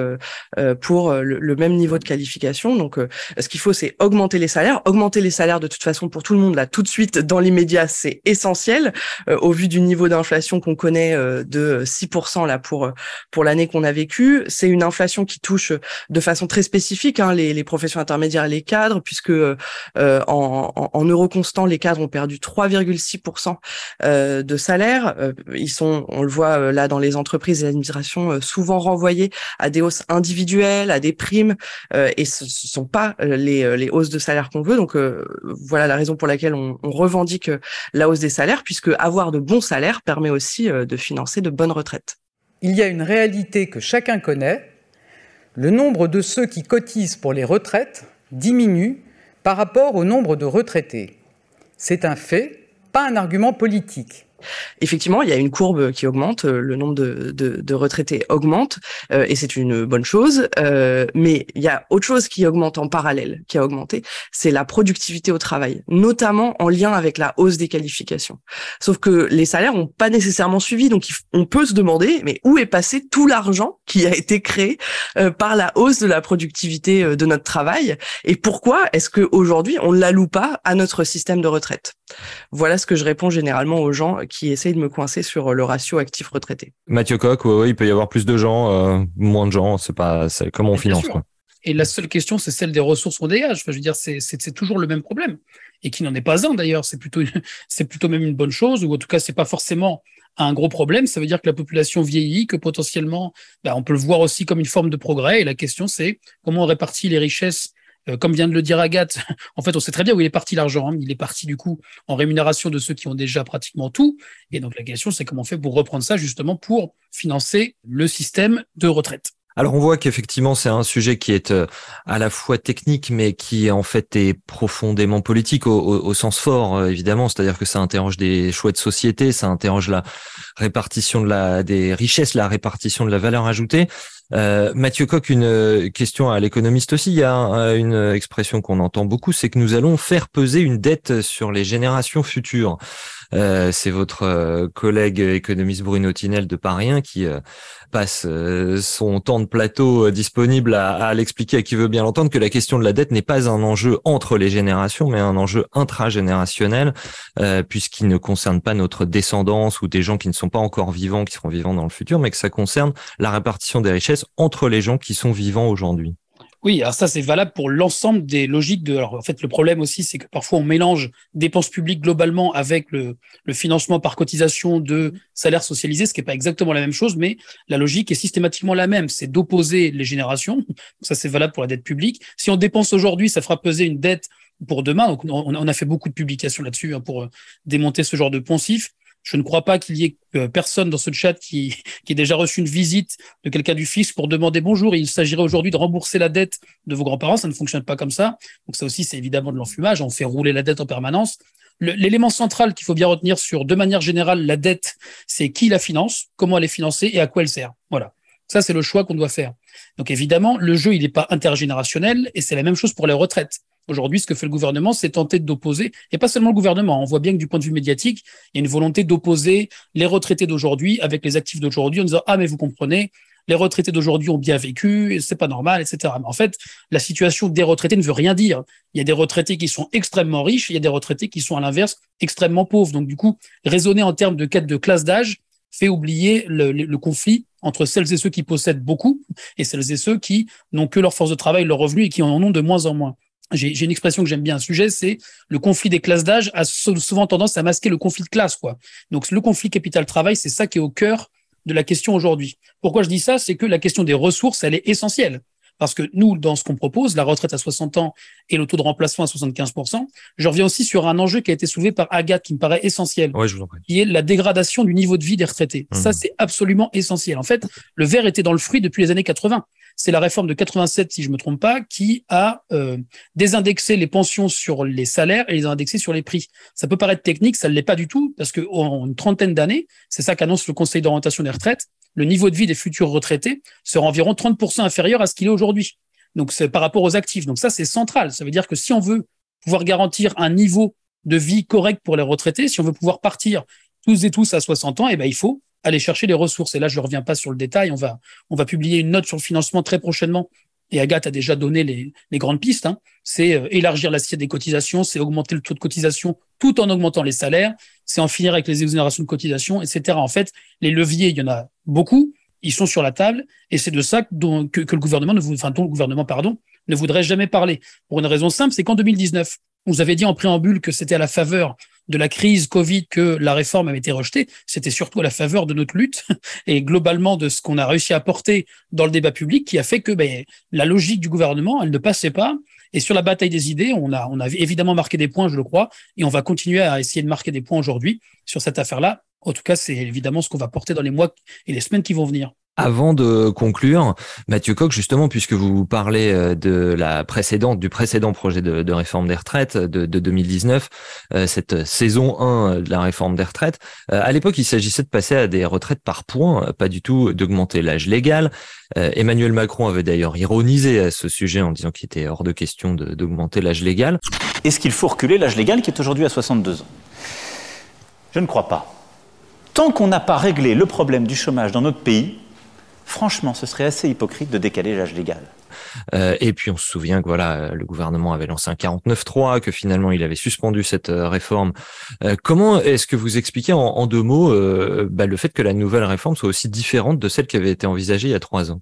pour le, le, même niveau de qualification. Donc, ce qu'il faut, c'est augmenter les salaires. Augmenter les salaires de toute façon pour tout le monde là, tout de suite, dans l'immédiat, c'est essentiel au vu du niveau d'inflation qu'on connaît de 6% là pour pour l'année qu'on a vécue c'est une inflation qui touche de façon très spécifique hein, les, professions intermédiaires et les cadres, puisque euh, en, en, en, euros constants, les cadres ont perdu 3,6% euh, de salaire. Euh, ils sont, on le voit euh, là dans les entreprises et l'administration, souvent renvoyés à des hausses individuelles, à des primes, et ce ne sont pas les, hausses de salaire qu'on veut. Donc voilà la raison pour laquelle on, revendique la hausse des salaires, puisque avoir de bons salaires permet aussi de financer de bonnes retraites il y a une réalité que chacun connaît. Le nombre de ceux qui cotisent pour les retraites diminue par rapport au nombre de retraités. C'est un fait, pas un argument politique. Effectivement, il y a une courbe qui augmente, euh, le nombre de, de, de retraités augmente, euh, et c'est une bonne chose. Euh, mais il y a autre chose qui augmente en parallèle, qui a augmenté, c'est la productivité au travail, notamment en lien avec la hausse des qualifications. Sauf que les salaires n'ont pas nécessairement suivi, donc on peut se demander, mais où est passé tout l'argent qui a été créé euh, par la hausse de la productivité euh, de notre travail, et pourquoi est-ce qu'aujourd'hui on ne l'alloue pas à notre système de retraite? Voilà ce que je réponds généralement aux gens qui essayent de me coincer sur euh, le ratio actif retraité. Mathieu Coq, il peut y avoir plus de gens, euh, moins de gens, c'est pas comment on finance quoi. Et la seule question, c'est celle des ressources qu'on dégage. Enfin, je veux dire, c'est toujours le même problème. Et qui n'en est pas un d'ailleurs. C'est plutôt, c'est plutôt même une bonne chose, ou en tout cas, c'est pas forcément un gros problème. Ça veut dire que la population vieillit, que potentiellement, ben, on peut le voir aussi comme une forme de progrès. Et la question, c'est comment on répartit les richesses euh, comme vient de le dire Agathe, en fait, on sait très bien où il est parti l'argent. Hein. Il est parti du coup en rémunération de ceux qui ont déjà pratiquement tout. Et donc la question, c'est comment on fait pour reprendre ça justement pour financer le système de retraite. Alors on voit qu'effectivement c'est un sujet qui est euh, à la fois technique mais qui en fait est profondément politique au, sens fort euh, évidemment, c'est-à-dire que ça interroge des choix de société, ça interroge la répartition de la des richesses, la répartition de la valeur ajoutée. Euh, Mathieu Coq, une question à l'économiste aussi. Il y a une expression qu'on entend beaucoup, c'est que nous allons faire peser une dette sur les générations futures. Euh, c'est votre euh, collègue économiste Bruno Tinel de Paris qui euh, passe son temps de plateau disponible à, à l'expliquer à qui veut bien l'entendre que la question de la dette n'est pas un enjeu entre les générations, mais un enjeu intragénérationnel, puisqu'il ne concerne pas notre descendance ou des gens qui ne sont pas encore vivants, qui seront vivants dans le futur, mais que ça concerne la répartition des richesses entre les gens qui sont vivants aujourd'hui. Oui, alors ça c'est valable pour l'ensemble des logiques de. Alors en fait, le problème aussi, c'est que parfois on mélange dépenses publiques globalement avec le, financement par cotisation de salaires socialisés, ce qui n'est pas exactement la même chose, mais la logique est systématiquement la même. C'est d'opposer les générations. Ça c'est valable pour la dette publique. Si on dépense aujourd'hui, ça fera peser une dette pour demain. Donc on, a fait beaucoup de publications là-dessus hein, pour euh, démonter ce genre de poncif. Je ne crois pas qu'il y ait euh, personne dans ce chat qui, qui ait déjà reçu une visite de quelqu'un du fisc pour demander bonjour. Il s'agirait aujourd'hui de rembourser la dette de vos grands-parents. Ça ne fonctionne pas comme ça. Donc ça aussi, c'est évidemment de l'enfumage. On fait rouler la dette en permanence. L'élément central qu'il faut bien retenir sur, de manière générale, la dette, c'est qui la finance, comment elle est financée et à quoi elle sert. Voilà. Ça, c'est le choix qu'on doit faire. Donc évidemment, le jeu, il n'est pas intergénérationnel et c'est la même chose pour les retraites. Aujourd'hui, ce que fait le gouvernement, c'est tenter d'opposer, et pas seulement le gouvernement, on voit bien que du point de vue médiatique, il y a une volonté d'opposer les retraités d'aujourd'hui avec les actifs d'aujourd'hui en disant Ah, mais vous comprenez, les retraités d'aujourd'hui ont bien vécu, c'est pas normal, etc. Mais en fait, la situation des retraités ne veut rien dire. Il y a des retraités qui sont extrêmement riches, il y a des retraités qui sont à l'inverse extrêmement pauvres. Donc du coup, raisonner en termes de quête de classe d'âge fait oublier le, conflit entre celles et ceux qui possèdent beaucoup et celles et ceux qui n'ont que leur force de travail, leur revenu et qui en ont de moins en moins j'ai une expression que j'aime bien un sujet, c'est le conflit des classes d'âge a souvent tendance à masquer le conflit de classe. Quoi. Donc le conflit capital-travail, c'est ça qui est au cœur de la question aujourd'hui. Pourquoi je dis ça? C'est que la question des ressources, elle est essentielle. Parce que nous, dans ce qu'on propose, la retraite à 60 ans et le taux de remplacement à 75%, je reviens aussi sur un enjeu qui a été soulevé par Agathe, qui me paraît essentiel, ouais, je vous en prie. qui est la dégradation du niveau de vie des retraités. Ça, mmh. c'est absolument essentiel. En fait, le verre était dans le fruit depuis les années 80 c'est la réforme de 87, si je me trompe pas, qui a euh, désindexé les pensions sur les salaires et les a indexés sur les prix. Ça peut paraître technique, ça ne l'est pas du tout, parce qu'en une trentaine d'années, c'est ça qu'annonce le Conseil d'orientation des retraites, le niveau de vie des futurs retraités sera environ 30% inférieur à ce qu'il est aujourd'hui. Donc c'est par rapport aux actifs. Donc ça, c'est central. Ça veut dire que si on veut pouvoir garantir un niveau de vie correct pour les retraités, si on veut pouvoir partir tous et tous à 60 ans, eh ben, il faut aller chercher les ressources. Et là, je ne reviens pas sur le détail. On va, on va publier une note sur le financement très prochainement. Et Agathe a déjà donné les, grandes pistes. Hein. C'est euh, élargir l'assiette des cotisations, c'est augmenter le taux de cotisation tout en augmentant les salaires, c'est en finir avec les exonérations de cotisation, etc. En fait, les leviers, il y en a beaucoup. Ils sont sur la table et c'est de ça que, le gouvernement, ne, enfin, dont le gouvernement, pardon, ne voudrait jamais parler. Pour une raison simple, c'est qu'en 2019, on vous avait dit en préambule que c'était à la faveur de la crise Covid que la réforme avait été rejetée. C'était surtout à la faveur de notre lutte et globalement de ce qu'on a réussi à porter dans le débat public qui a fait que ben, la logique du gouvernement, elle ne passait pas. Et sur la bataille des idées, on a, on a évidemment marqué des points, je le crois, et on va continuer à essayer de marquer des points aujourd'hui sur cette affaire-là. En tout cas, c'est évidemment ce qu'on va porter dans les mois et les semaines qui vont venir. Avant de conclure, Mathieu Coq, justement, puisque vous parlez euh, de la précédente, du précédent projet de, réforme des retraites de, 2019, euh, cette saison 1 de la réforme des retraites, euh, à l'époque, il s'agissait de passer à des retraites par points, pas du tout d'augmenter l'âge légal. Emmanuel Macron avait d'ailleurs ironisé à ce sujet en disant qu'il était hors de question d'augmenter l'âge légal. Est-ce qu'il faut reculer l'âge légal qui est aujourd'hui à 62 ans? Je ne crois pas. Tant qu'on n'a pas réglé le problème du chômage dans notre pays, franchement, ce serait assez hypocrite de décaler l'âge légal. Euh, et puis on se souvient que voilà, le gouvernement avait lancé un 49.3, que finalement il avait suspendu cette euh, réforme. Euh, comment est-ce que vous expliquez en, deux mots bah, le fait que la nouvelle réforme soit aussi différente de celle qui avait été envisagée il y a trois ans?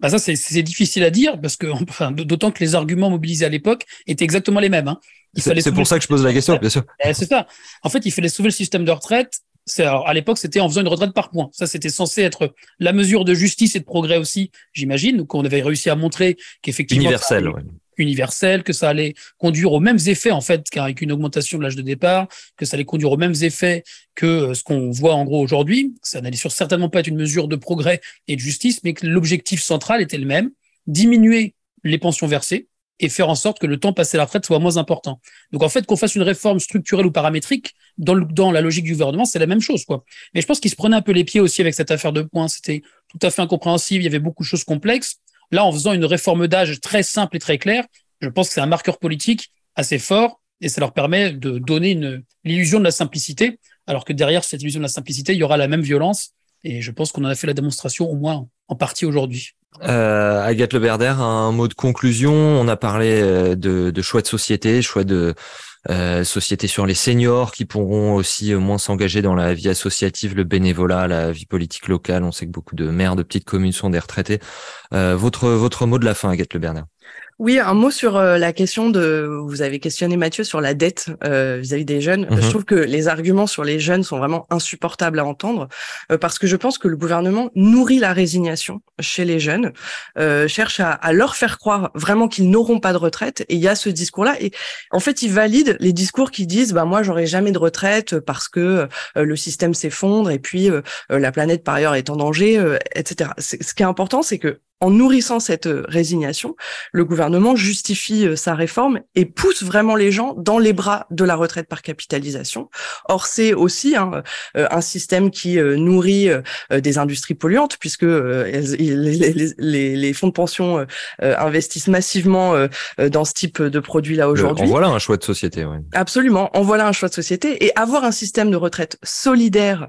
Bah ça, c'est difficile à dire parce que, enfin, d'autant que les arguments mobilisés à l'époque étaient exactement les mêmes. Hein. C'est pour ça que je pose la question, bien sûr. C'est ça. En fait, il fallait sauver le système de retraite alors, à l'époque, c'était en faisant une retraite par points. Ça, c'était censé être la mesure de justice et de progrès aussi, j'imagine, qu'on avait réussi à montrer qu'effectivement. Universel, Universel, que ça allait conduire aux mêmes effets, en fait, qu'avec une augmentation de l'âge de départ, que ça allait conduire aux mêmes effets que euh, ce qu'on voit en gros aujourd'hui. Ça n'allait certainement pas être une mesure de progrès et de justice, mais que l'objectif central était le même. Diminuer les pensions versées, et faire en sorte que le temps passé à la retraite soit moins important. Donc en fait, qu'on fasse une réforme structurelle ou paramétrique, dans, la logique du gouvernement, c'est la même chose. quoi. Mais je pense qu'il se prenait un peu les pieds aussi avec cette affaire de points. C'était tout à fait incompréhensible, il y avait beaucoup de choses complexes. Là, en faisant une réforme d'âge très simple et très claire, je pense que c'est un marqueur politique assez fort et ça leur permet de donner l'illusion de la simplicité, alors que derrière cette illusion de la simplicité, il y aura la même violence. Et je pense qu'on en a fait la démonstration au moins en partie aujourd'hui. Euh, Agathe Leberder, un mot de conclusion. On a parlé euh, de, choix de société, choix de euh, société sur les seniors qui pourront aussi euh, moins s'engager dans la vie associative, le bénévolat, la vie politique locale. On sait que beaucoup de maires de petites communes sont des retraités. Euh, votre votre mot de la fin, Agathe Leberder. Oui, un mot sur euh, la question de. Vous avez questionné Mathieu sur la dette euh, vis-à-vis des jeunes. Mhm. Je trouve que les arguments sur les jeunes sont vraiment insupportables à entendre euh, parce que je pense que le gouvernement nourrit la résignation chez les jeunes, euh, cherche à, à leur faire croire vraiment qu'ils n'auront pas de retraite. Et il y a ce discours-là. Et en fait, il valide les discours qui disent bah moi j'aurai jamais de retraite parce que euh, le système s'effondre et puis euh, la planète par ailleurs est en danger, euh, etc. Ce qui est important, c'est que en nourrissant cette euh, résignation, le gouvernement justifie euh, sa réforme et pousse vraiment les gens dans les bras de la retraite par capitalisation. Or, c'est aussi hein, euh, un système qui nourrit des industries polluantes, puisque les, les- les- les fonds de pension investissent massivement dans ce type de produits-là Le- aujourd'hui. En voilà un choix de société. Ouais. Absolument. En voilà un choix de société. Et avoir un système de retraite solidaire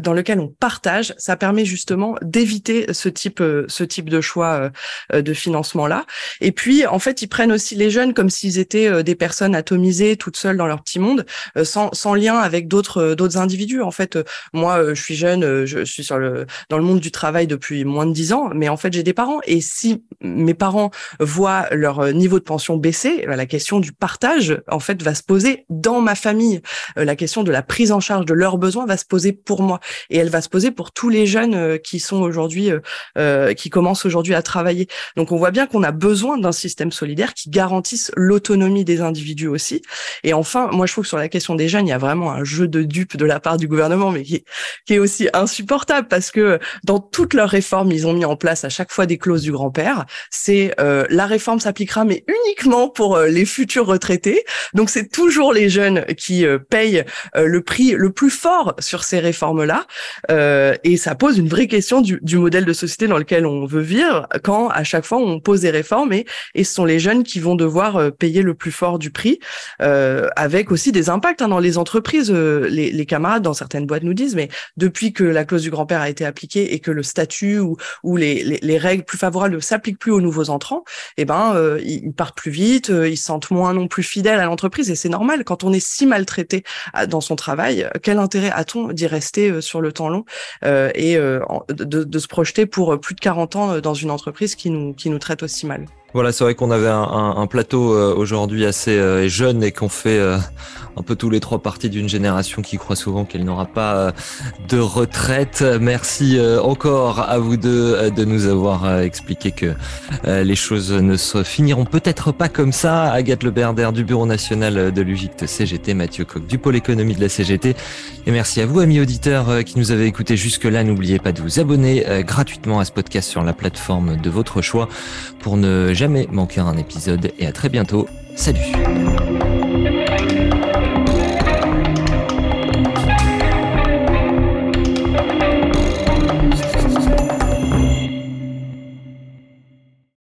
dans lequel on partage, ça permet justement d'éviter ce type, ce type de choix euh, euh, de financement là. Et puis, en fait, ils prennent aussi les jeunes comme s'ils étaient euh, des personnes atomisées, toutes seules dans leur petit monde, sans, sans lien avec d'autres, d'autres individus. En fait, moi, je suis jeune, je, suis sur le, dans le monde du travail depuis moins de dix ans, mais en fait, j'ai des parents. Et si mes parents voient leur niveau de pension baisser, euh, la question du partage, en fait, va se poser dans ma famille. La question de la prise en charge de leurs besoins va se poser pour moi. Et elle va se poser pour tous les jeunes qui sont aujourd'hui, euh, qui commencent aujourd'hui à travailler. Donc, on voit bien qu'on a besoin d'un système solidaire qui garantisse l'autonomie des individus aussi. Et enfin, moi, je trouve que sur la question des jeunes, il y a vraiment un jeu de dupes de la part du gouvernement, mais qui, est aussi insupportable parce que dans toutes leurs réformes, ils ont mis en place à chaque fois des clauses du grand-père. C'est euh, la réforme s'appliquera, mais uniquement pour euh, les futurs retraités. Donc c'est toujours les jeunes qui euh, payent euh, le prix le plus fort sur ces réformes-là, et ça pose une vraie question du, du modèle de société dans lequel on veut vivre quand à chaque fois on pose des réformes et, et ce sont les jeunes qui vont devoir euh, payer le plus fort du prix, euh, avec aussi des impacts hein, dans les entreprises. Euh, les, les camarades dans certaines boîtes nous disent, mais depuis que la clause du grand-père a été appliquée et que le statut ou, ou les, les, les règles plus favorables ne s'appliquent plus aux nouveaux entrants, eh ben euh, ils partent plus vite, euh, ils se sentent moins non plus fidèles à l'entreprise et c'est normal quand on est si maltraité dans son travail. Quel intérêt a-t-on d'y rester sur le temps long euh, et de, de se projeter pour plus de 40 ans euh, dans une entreprise qui nous qui nous traite aussi mal Voilà, c'est vrai qu'on avait un, un- un plateau euh, aujourd'hui assez euh, jeune et qu'on fait euh, un peu tous les trois parties d'une génération qui croit souvent qu'elle n'aura pas de retraite. Merci encore à vous deux de nous avoir expliqué que les choses ne se finiront peut-être pas comme ça. Agathe Leberder du Bureau national de l'UGICT CGT, Mathieu Coq du pôle économie de la CGT. Et merci à vous, amis auditeurs, qui nous avez écoutés jusque-là. N'oubliez pas de vous abonner gratuitement à ce podcast sur la plateforme de votre choix pour ne jamais manquer un épisode. Et à très bientôt. Salut